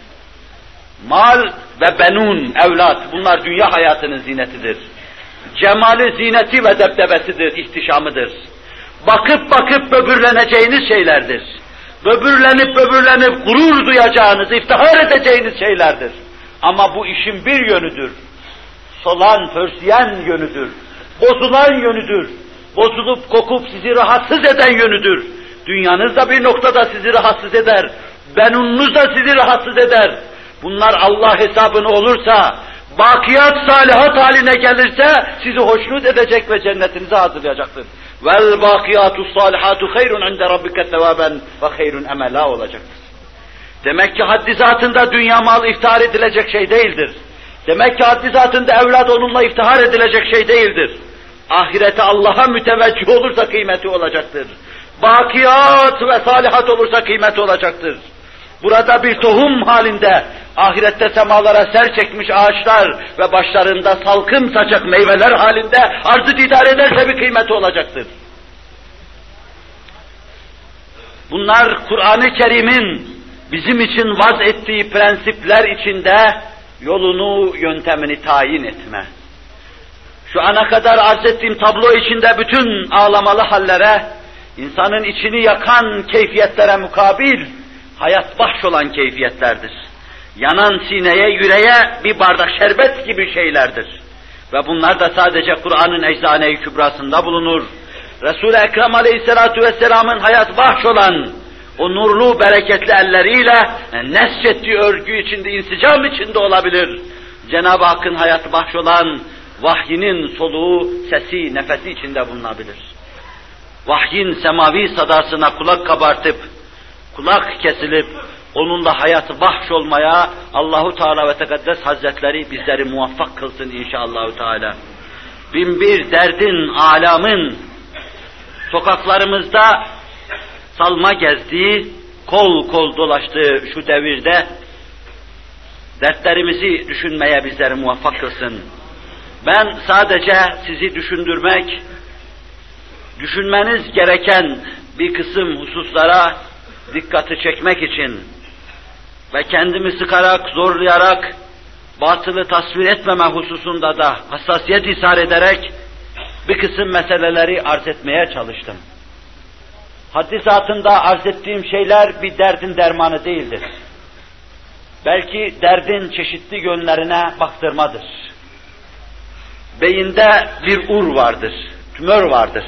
Mal ve benun, evlat, bunlar dünya hayatının zinetidir. Cemali, zineti ve debdebesidir, ihtişamıdır. Bakıp bakıp böbürleneceğiniz şeylerdir. Böbürlenip böbürlenip gurur duyacağınız, iftihar edeceğiniz şeylerdir. Ama bu işin bir yönüdür. Solan, pörsüyen yönüdür. Bozulan yönüdür. Bozulup kokup sizi rahatsız eden yönüdür. Dünyanız da bir noktada sizi rahatsız eder. Benununuz da sizi rahatsız eder. Bunlar Allah hesabını olursa, bakiyat salihat haline gelirse sizi hoşnut edecek ve cennetinize hazırlayacaktır. Vel bakiyatu salihatu hayrun inde rabbike sevaben ve hayrun emela olacaktır. Demek ki haddi zatında dünya mal iftihar edilecek şey değildir. Demek ki haddi zatında evlat onunla iftihar edilecek şey değildir. Ahirete Allah'a müteveccih olursa kıymeti olacaktır. Bakiyat ve salihat olursa kıymeti olacaktır. Burada bir tohum halinde ahirette semalara ser çekmiş ağaçlar ve başlarında salkım saçak meyveler halinde arzı idare ederse bir kıymeti olacaktır. Bunlar Kur'an-ı Kerim'in bizim için vaz ettiği prensipler içinde yolunu, yöntemini tayin etme. Şu ana kadar arz ettiğim tablo içinde bütün ağlamalı hallere, insanın içini yakan keyfiyetlere mukabil, hayat bahş olan keyfiyetlerdir. Yanan sineye, yüreğe bir bardak şerbet gibi şeylerdir. Ve bunlar da sadece Kur'an'ın eczane-i kübrasında bulunur. Resul-i Ekrem aleyhissalatu vesselamın hayat bahş olan o nurlu, bereketli elleriyle nesçettiği örgü içinde, insicam içinde olabilir. Cenab-ı Hakk'ın hayat bahş olan vahyinin soluğu, sesi, nefesi içinde bulunabilir. Vahyin semavi sadasına kulak kabartıp, kulak kesilip, onunla hayatı bahş olmaya Allahu Teala ve Tekaddes Hazretleri bizleri muvaffak kılsın inşallah Teala. Bin bir derdin, alamın sokaklarımızda salma gezdiği, kol kol dolaştığı şu devirde dertlerimizi düşünmeye bizleri muvaffak kılsın. Ben sadece sizi düşündürmek, düşünmeniz gereken bir kısım hususlara dikkati çekmek için ve kendimi sıkarak, zorlayarak, batılı tasvir etmeme hususunda da hassasiyet ishar ederek bir kısım meseleleri arz etmeye çalıştım. Haddi zatında arz ettiğim şeyler bir derdin dermanı değildir. Belki derdin çeşitli yönlerine baktırmadır. Beyinde bir ur vardır, tümör vardır.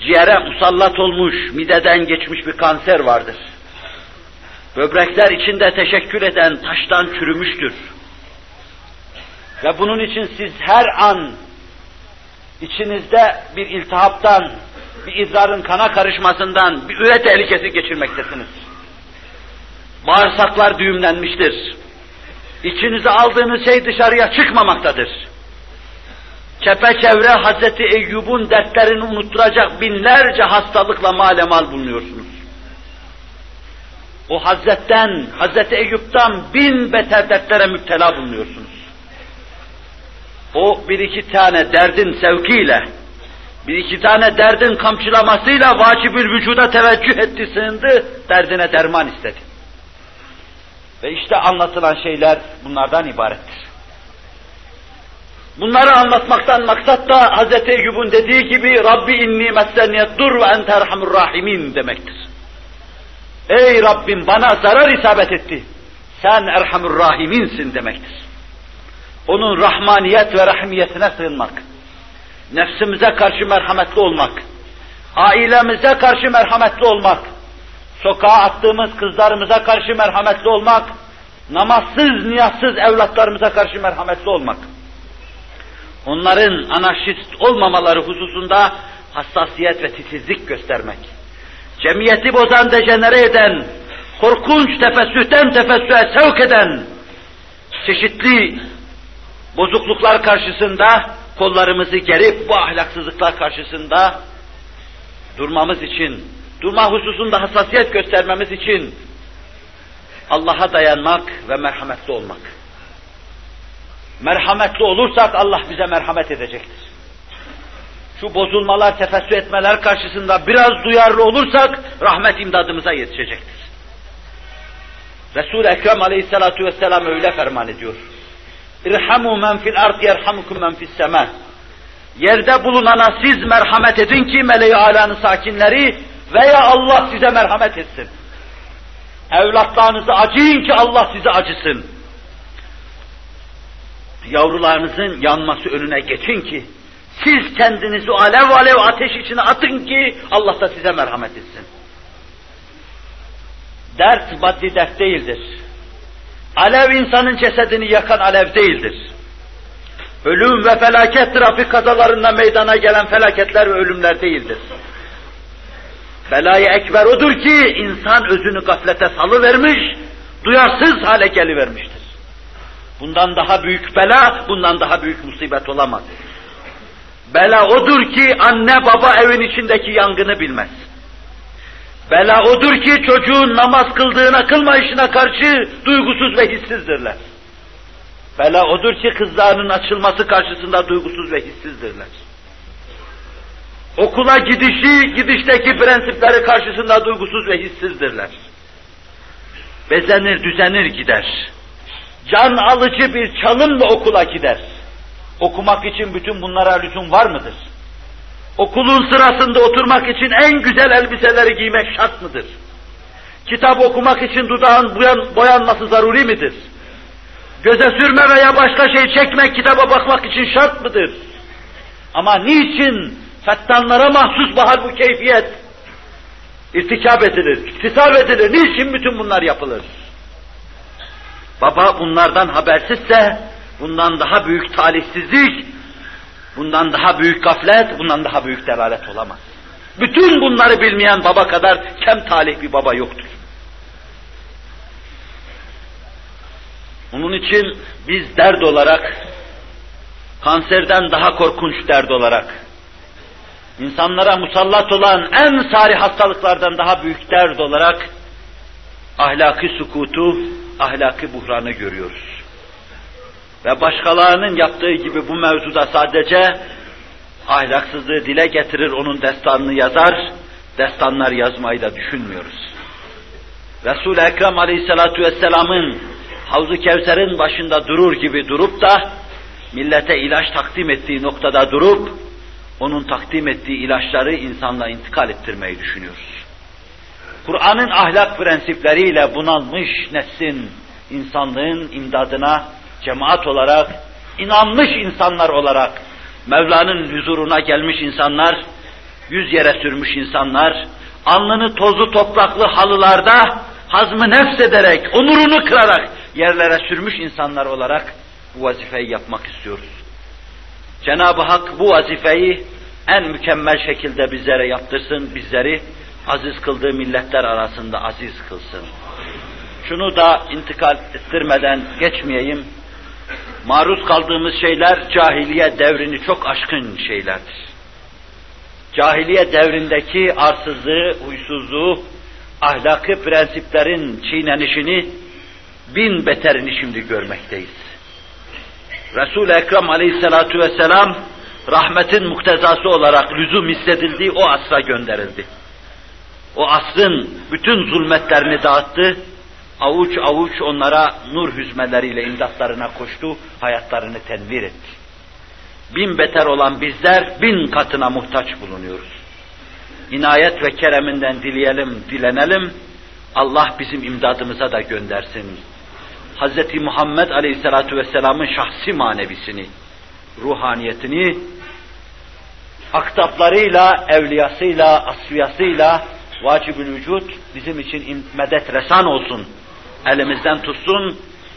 Ciğere musallat olmuş, mideden geçmiş bir kanser vardır. Böbrekler içinde teşekkür eden taştan çürümüştür. Ve bunun için siz her an içinizde bir iltihaptan, bir idrarın kana karışmasından, bir üre tehlikesi geçirmektesiniz. Bağırsaklar düğümlenmiştir. İçinize aldığınız şey dışarıya çıkmamaktadır. Çepeçevre Hazreti Eyyub'un dertlerini unutturacak binlerce hastalıkla malemal bulunuyorsunuz. O Hazretten, Hazreti Eyüp'ten bin beter dertlere müptela bulunuyorsunuz. O bir iki tane derdin sevkiyle, bir iki tane derdin kamçılamasıyla vacibül vücuda teveccüh etti, sığındı, derdine derman istedi. Ve işte anlatılan şeyler bunlardan ibarettir. Bunları anlatmaktan maksat da Hz. Eyyub'un dediği gibi Rabbi inni messeniyet dur ve ente erhamur rahimin demektir. Ey Rabbim bana zarar isabet etti. Sen erhamur rahiminsin demektir. Onun rahmaniyet ve rahmiyetine sığınmak. Nefsimize karşı merhametli olmak. Ailemize karşı merhametli olmak. Sokağa attığımız kızlarımıza karşı merhametli olmak. Namazsız, niyazsız evlatlarımıza karşı merhametli olmak onların anarşist olmamaları hususunda hassasiyet ve titizlik göstermek, cemiyeti bozan, dejenere eden, korkunç tefessühten tefessühe sevk eden, çeşitli bozukluklar karşısında kollarımızı gerip bu ahlaksızlıklar karşısında durmamız için, durma hususunda hassasiyet göstermemiz için Allah'a dayanmak ve merhametli olmak. Merhametli olursak Allah bize merhamet edecektir. Şu bozulmalar, tefessü etmeler karşısında biraz duyarlı olursak rahmet imdadımıza yetişecektir. Resul-i Ekrem aleyhissalatu vesselam öyle ferman ediyor. İrhamu men fil ard yerhamukum men fis sema. Yerde bulunana siz merhamet edin ki meleği alanın sakinleri veya Allah size merhamet etsin. Evlatlarınızı acıyın ki Allah size acısın yavrularınızın yanması önüne geçin ki, siz kendinizi alev alev ateş içine atın ki Allah da size merhamet etsin. Dert maddi dert değildir. Alev insanın cesedini yakan alev değildir. Ölüm ve felaket trafik kazalarında meydana gelen felaketler ve ölümler değildir. Belayı ekber odur ki insan özünü gaflete salıvermiş, duyarsız hale gelivermiştir. Bundan daha büyük bela, bundan daha büyük musibet olamaz. Bela odur ki anne baba evin içindeki yangını bilmez. Bela odur ki çocuğun namaz kıldığına, kılmayışına karşı duygusuz ve hissizdirler. Bela odur ki kızlarının açılması karşısında duygusuz ve hissizdirler. Okula gidişi, gidişteki prensipleri karşısında duygusuz ve hissizdirler. Bezenir, düzenir gider can alıcı bir çalımla okula gider. Okumak için bütün bunlara lüzum var mıdır? Okulun sırasında oturmak için en güzel elbiseleri giymek şart mıdır? Kitap okumak için dudağın boyan, boyanması zaruri midir? Göze sürme veya başka şey çekmek, kitaba bakmak için şart mıdır? Ama niçin fettanlara mahsus bahar bu keyfiyet irtikap edilir, iktisap edilir? Niçin bütün bunlar yapılır? Baba bunlardan habersizse bundan daha büyük talihsizlik, bundan daha büyük gaflet, bundan daha büyük delalet olamaz. Bütün bunları bilmeyen baba kadar kem talih bir baba yoktur. Onun için biz dert olarak, kanserden daha korkunç dert olarak, insanlara musallat olan en sari hastalıklardan daha büyük dert olarak, ahlaki sukutu, ahlaki buhranı görüyoruz. Ve başkalarının yaptığı gibi bu mevzuda sadece ahlaksızlığı dile getirir, onun destanını yazar, destanlar yazmayı da düşünmüyoruz. Resul-i Ekrem Aleyhisselatü Vesselam'ın Havzu Kevser'in başında durur gibi durup da millete ilaç takdim ettiği noktada durup onun takdim ettiği ilaçları insanla intikal ettirmeyi düşünüyoruz. Kur'an'ın ahlak prensipleriyle bunalmış neslin, insanlığın imdadına cemaat olarak, inanmış insanlar olarak, Mevla'nın huzuruna gelmiş insanlar, yüz yere sürmüş insanlar, alnını tozlu topraklı halılarda hazmı nefs ederek, onurunu kırarak yerlere sürmüş insanlar olarak bu vazifeyi yapmak istiyoruz. Cenab-ı Hak bu vazifeyi en mükemmel şekilde bizlere yaptırsın, bizleri aziz kıldığı milletler arasında aziz kılsın. Şunu da intikal ettirmeden geçmeyeyim. Maruz kaldığımız şeyler cahiliye devrini çok aşkın şeylerdir. Cahiliye devrindeki arsızlığı, huysuzluğu, ahlaki prensiplerin çiğnenişini bin beterini şimdi görmekteyiz. Resul-i Ekrem aleyhissalatu vesselam rahmetin muktezası olarak lüzum hissedildiği o asra gönderildi. O asrın bütün zulmetlerini dağıttı, avuç avuç onlara nur hüzmeleriyle imdatlarına koştu, hayatlarını tenvir etti. Bin beter olan bizler bin katına muhtaç bulunuyoruz. İnayet ve kereminden dileyelim, dilenelim, Allah bizim imdadımıza da göndersin. Hz. Muhammed Aleyhisselatü Vesselam'ın şahsi manevisini, ruhaniyetini, aktaplarıyla, evliyasıyla, asfiyasıyla vacib-ül vücut bizim için medet resan olsun elimizden tutsun,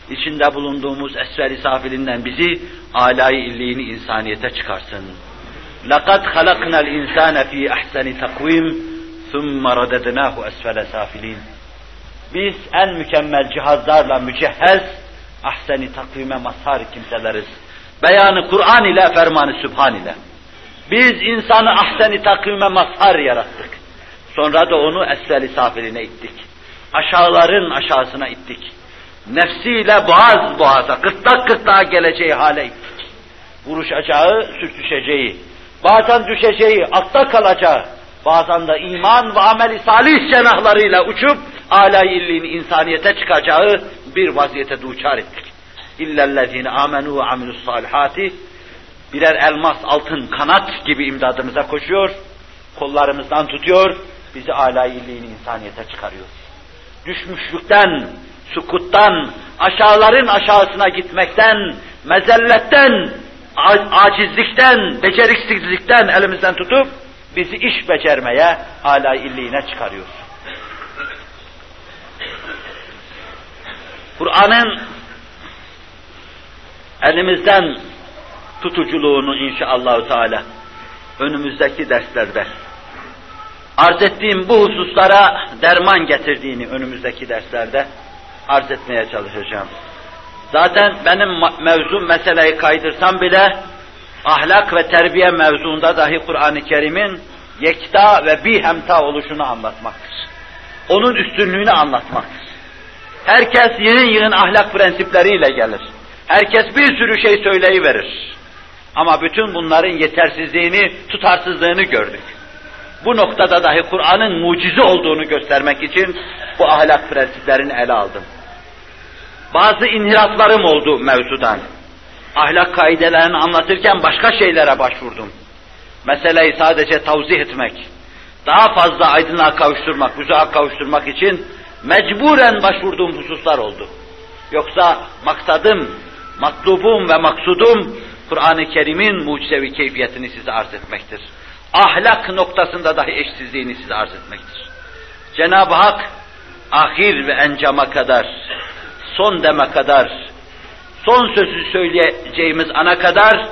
içinde bulunduğumuz esferi safilinden bizi alay illiğini insaniyete çıkarsın. لَقَدْ خَلَقْنَا الْاِنْسَانَ ف۪ي اَحْسَنِ تَقْوِيمٍ ثُمَّ رَدَدْنَاهُ أَسْفَلَ سَافِلِينَ Biz en mükemmel cihazlarla mücehhez, ahseni takvime mazhar kimseleriz. Beyanı Kur'an ile, fermanı Sübhan ile. Biz insanı ahseni takvime mazhar yarattık. Sonra da onu esfel-i safiline ittik. Aşağıların aşağısına ittik. Nefsiyle boğaz boğaza, gırtlak gırtlağa geleceği hale ittik. Vuruşacağı, sürtüşeceği, bazen düşeceği, altta kalacağı, bazen de iman ve ameli salih cenahlarıyla uçup illiğini insaniyete çıkacağı bir vaziyete duçar ettik. İllellezine amenu ve amilus salihati birer elmas, altın, kanat gibi imdadımıza koşuyor, kollarımızdan tutuyor, bizi illiğini insaniyete çıkarıyor. Düşmüşlükten, sukuttan, aşağıların aşağısına gitmekten, mezelletten, acizlikten, beceriksizlikten elimizden tutup bizi iş becermeye, alay illiğine çıkarıyor. Kur'an'ın elimizden tutuculuğunu inşallah Teala önümüzdeki derslerde arz ettiğim bu hususlara derman getirdiğini önümüzdeki derslerde arz etmeye çalışacağım. Zaten benim mevzum meseleyi kaydırsam bile ahlak ve terbiye mevzuunda dahi Kur'an-ı Kerim'in yekta ve bir hemta oluşunu anlatmaktır. Onun üstünlüğünü anlatmaktır. Herkes yığın yığın ahlak prensipleriyle gelir. Herkes bir sürü şey söyleyiverir. Ama bütün bunların yetersizliğini, tutarsızlığını gördük. Bu noktada dahi Kur'an'ın mucize olduğunu göstermek için bu ahlak prensiplerini ele aldım. Bazı inhiraflarım oldu mevzudan. Ahlak kaidelerini anlatırken başka şeylere başvurdum. Meseleyi sadece tavzih etmek, daha fazla aydınlığa kavuşturmak, huzuğa kavuşturmak için mecburen başvurduğum hususlar oldu. Yoksa maksadım, matlubum ve maksudum Kur'an-ı Kerim'in mucizevi keyfiyetini size arz etmektir. Ahlak noktasında dahi eşsizliğini size arz etmektir. Cenab-ı Hak ahir ve encama kadar, son deme kadar, son sözü söyleyeceğimiz ana kadar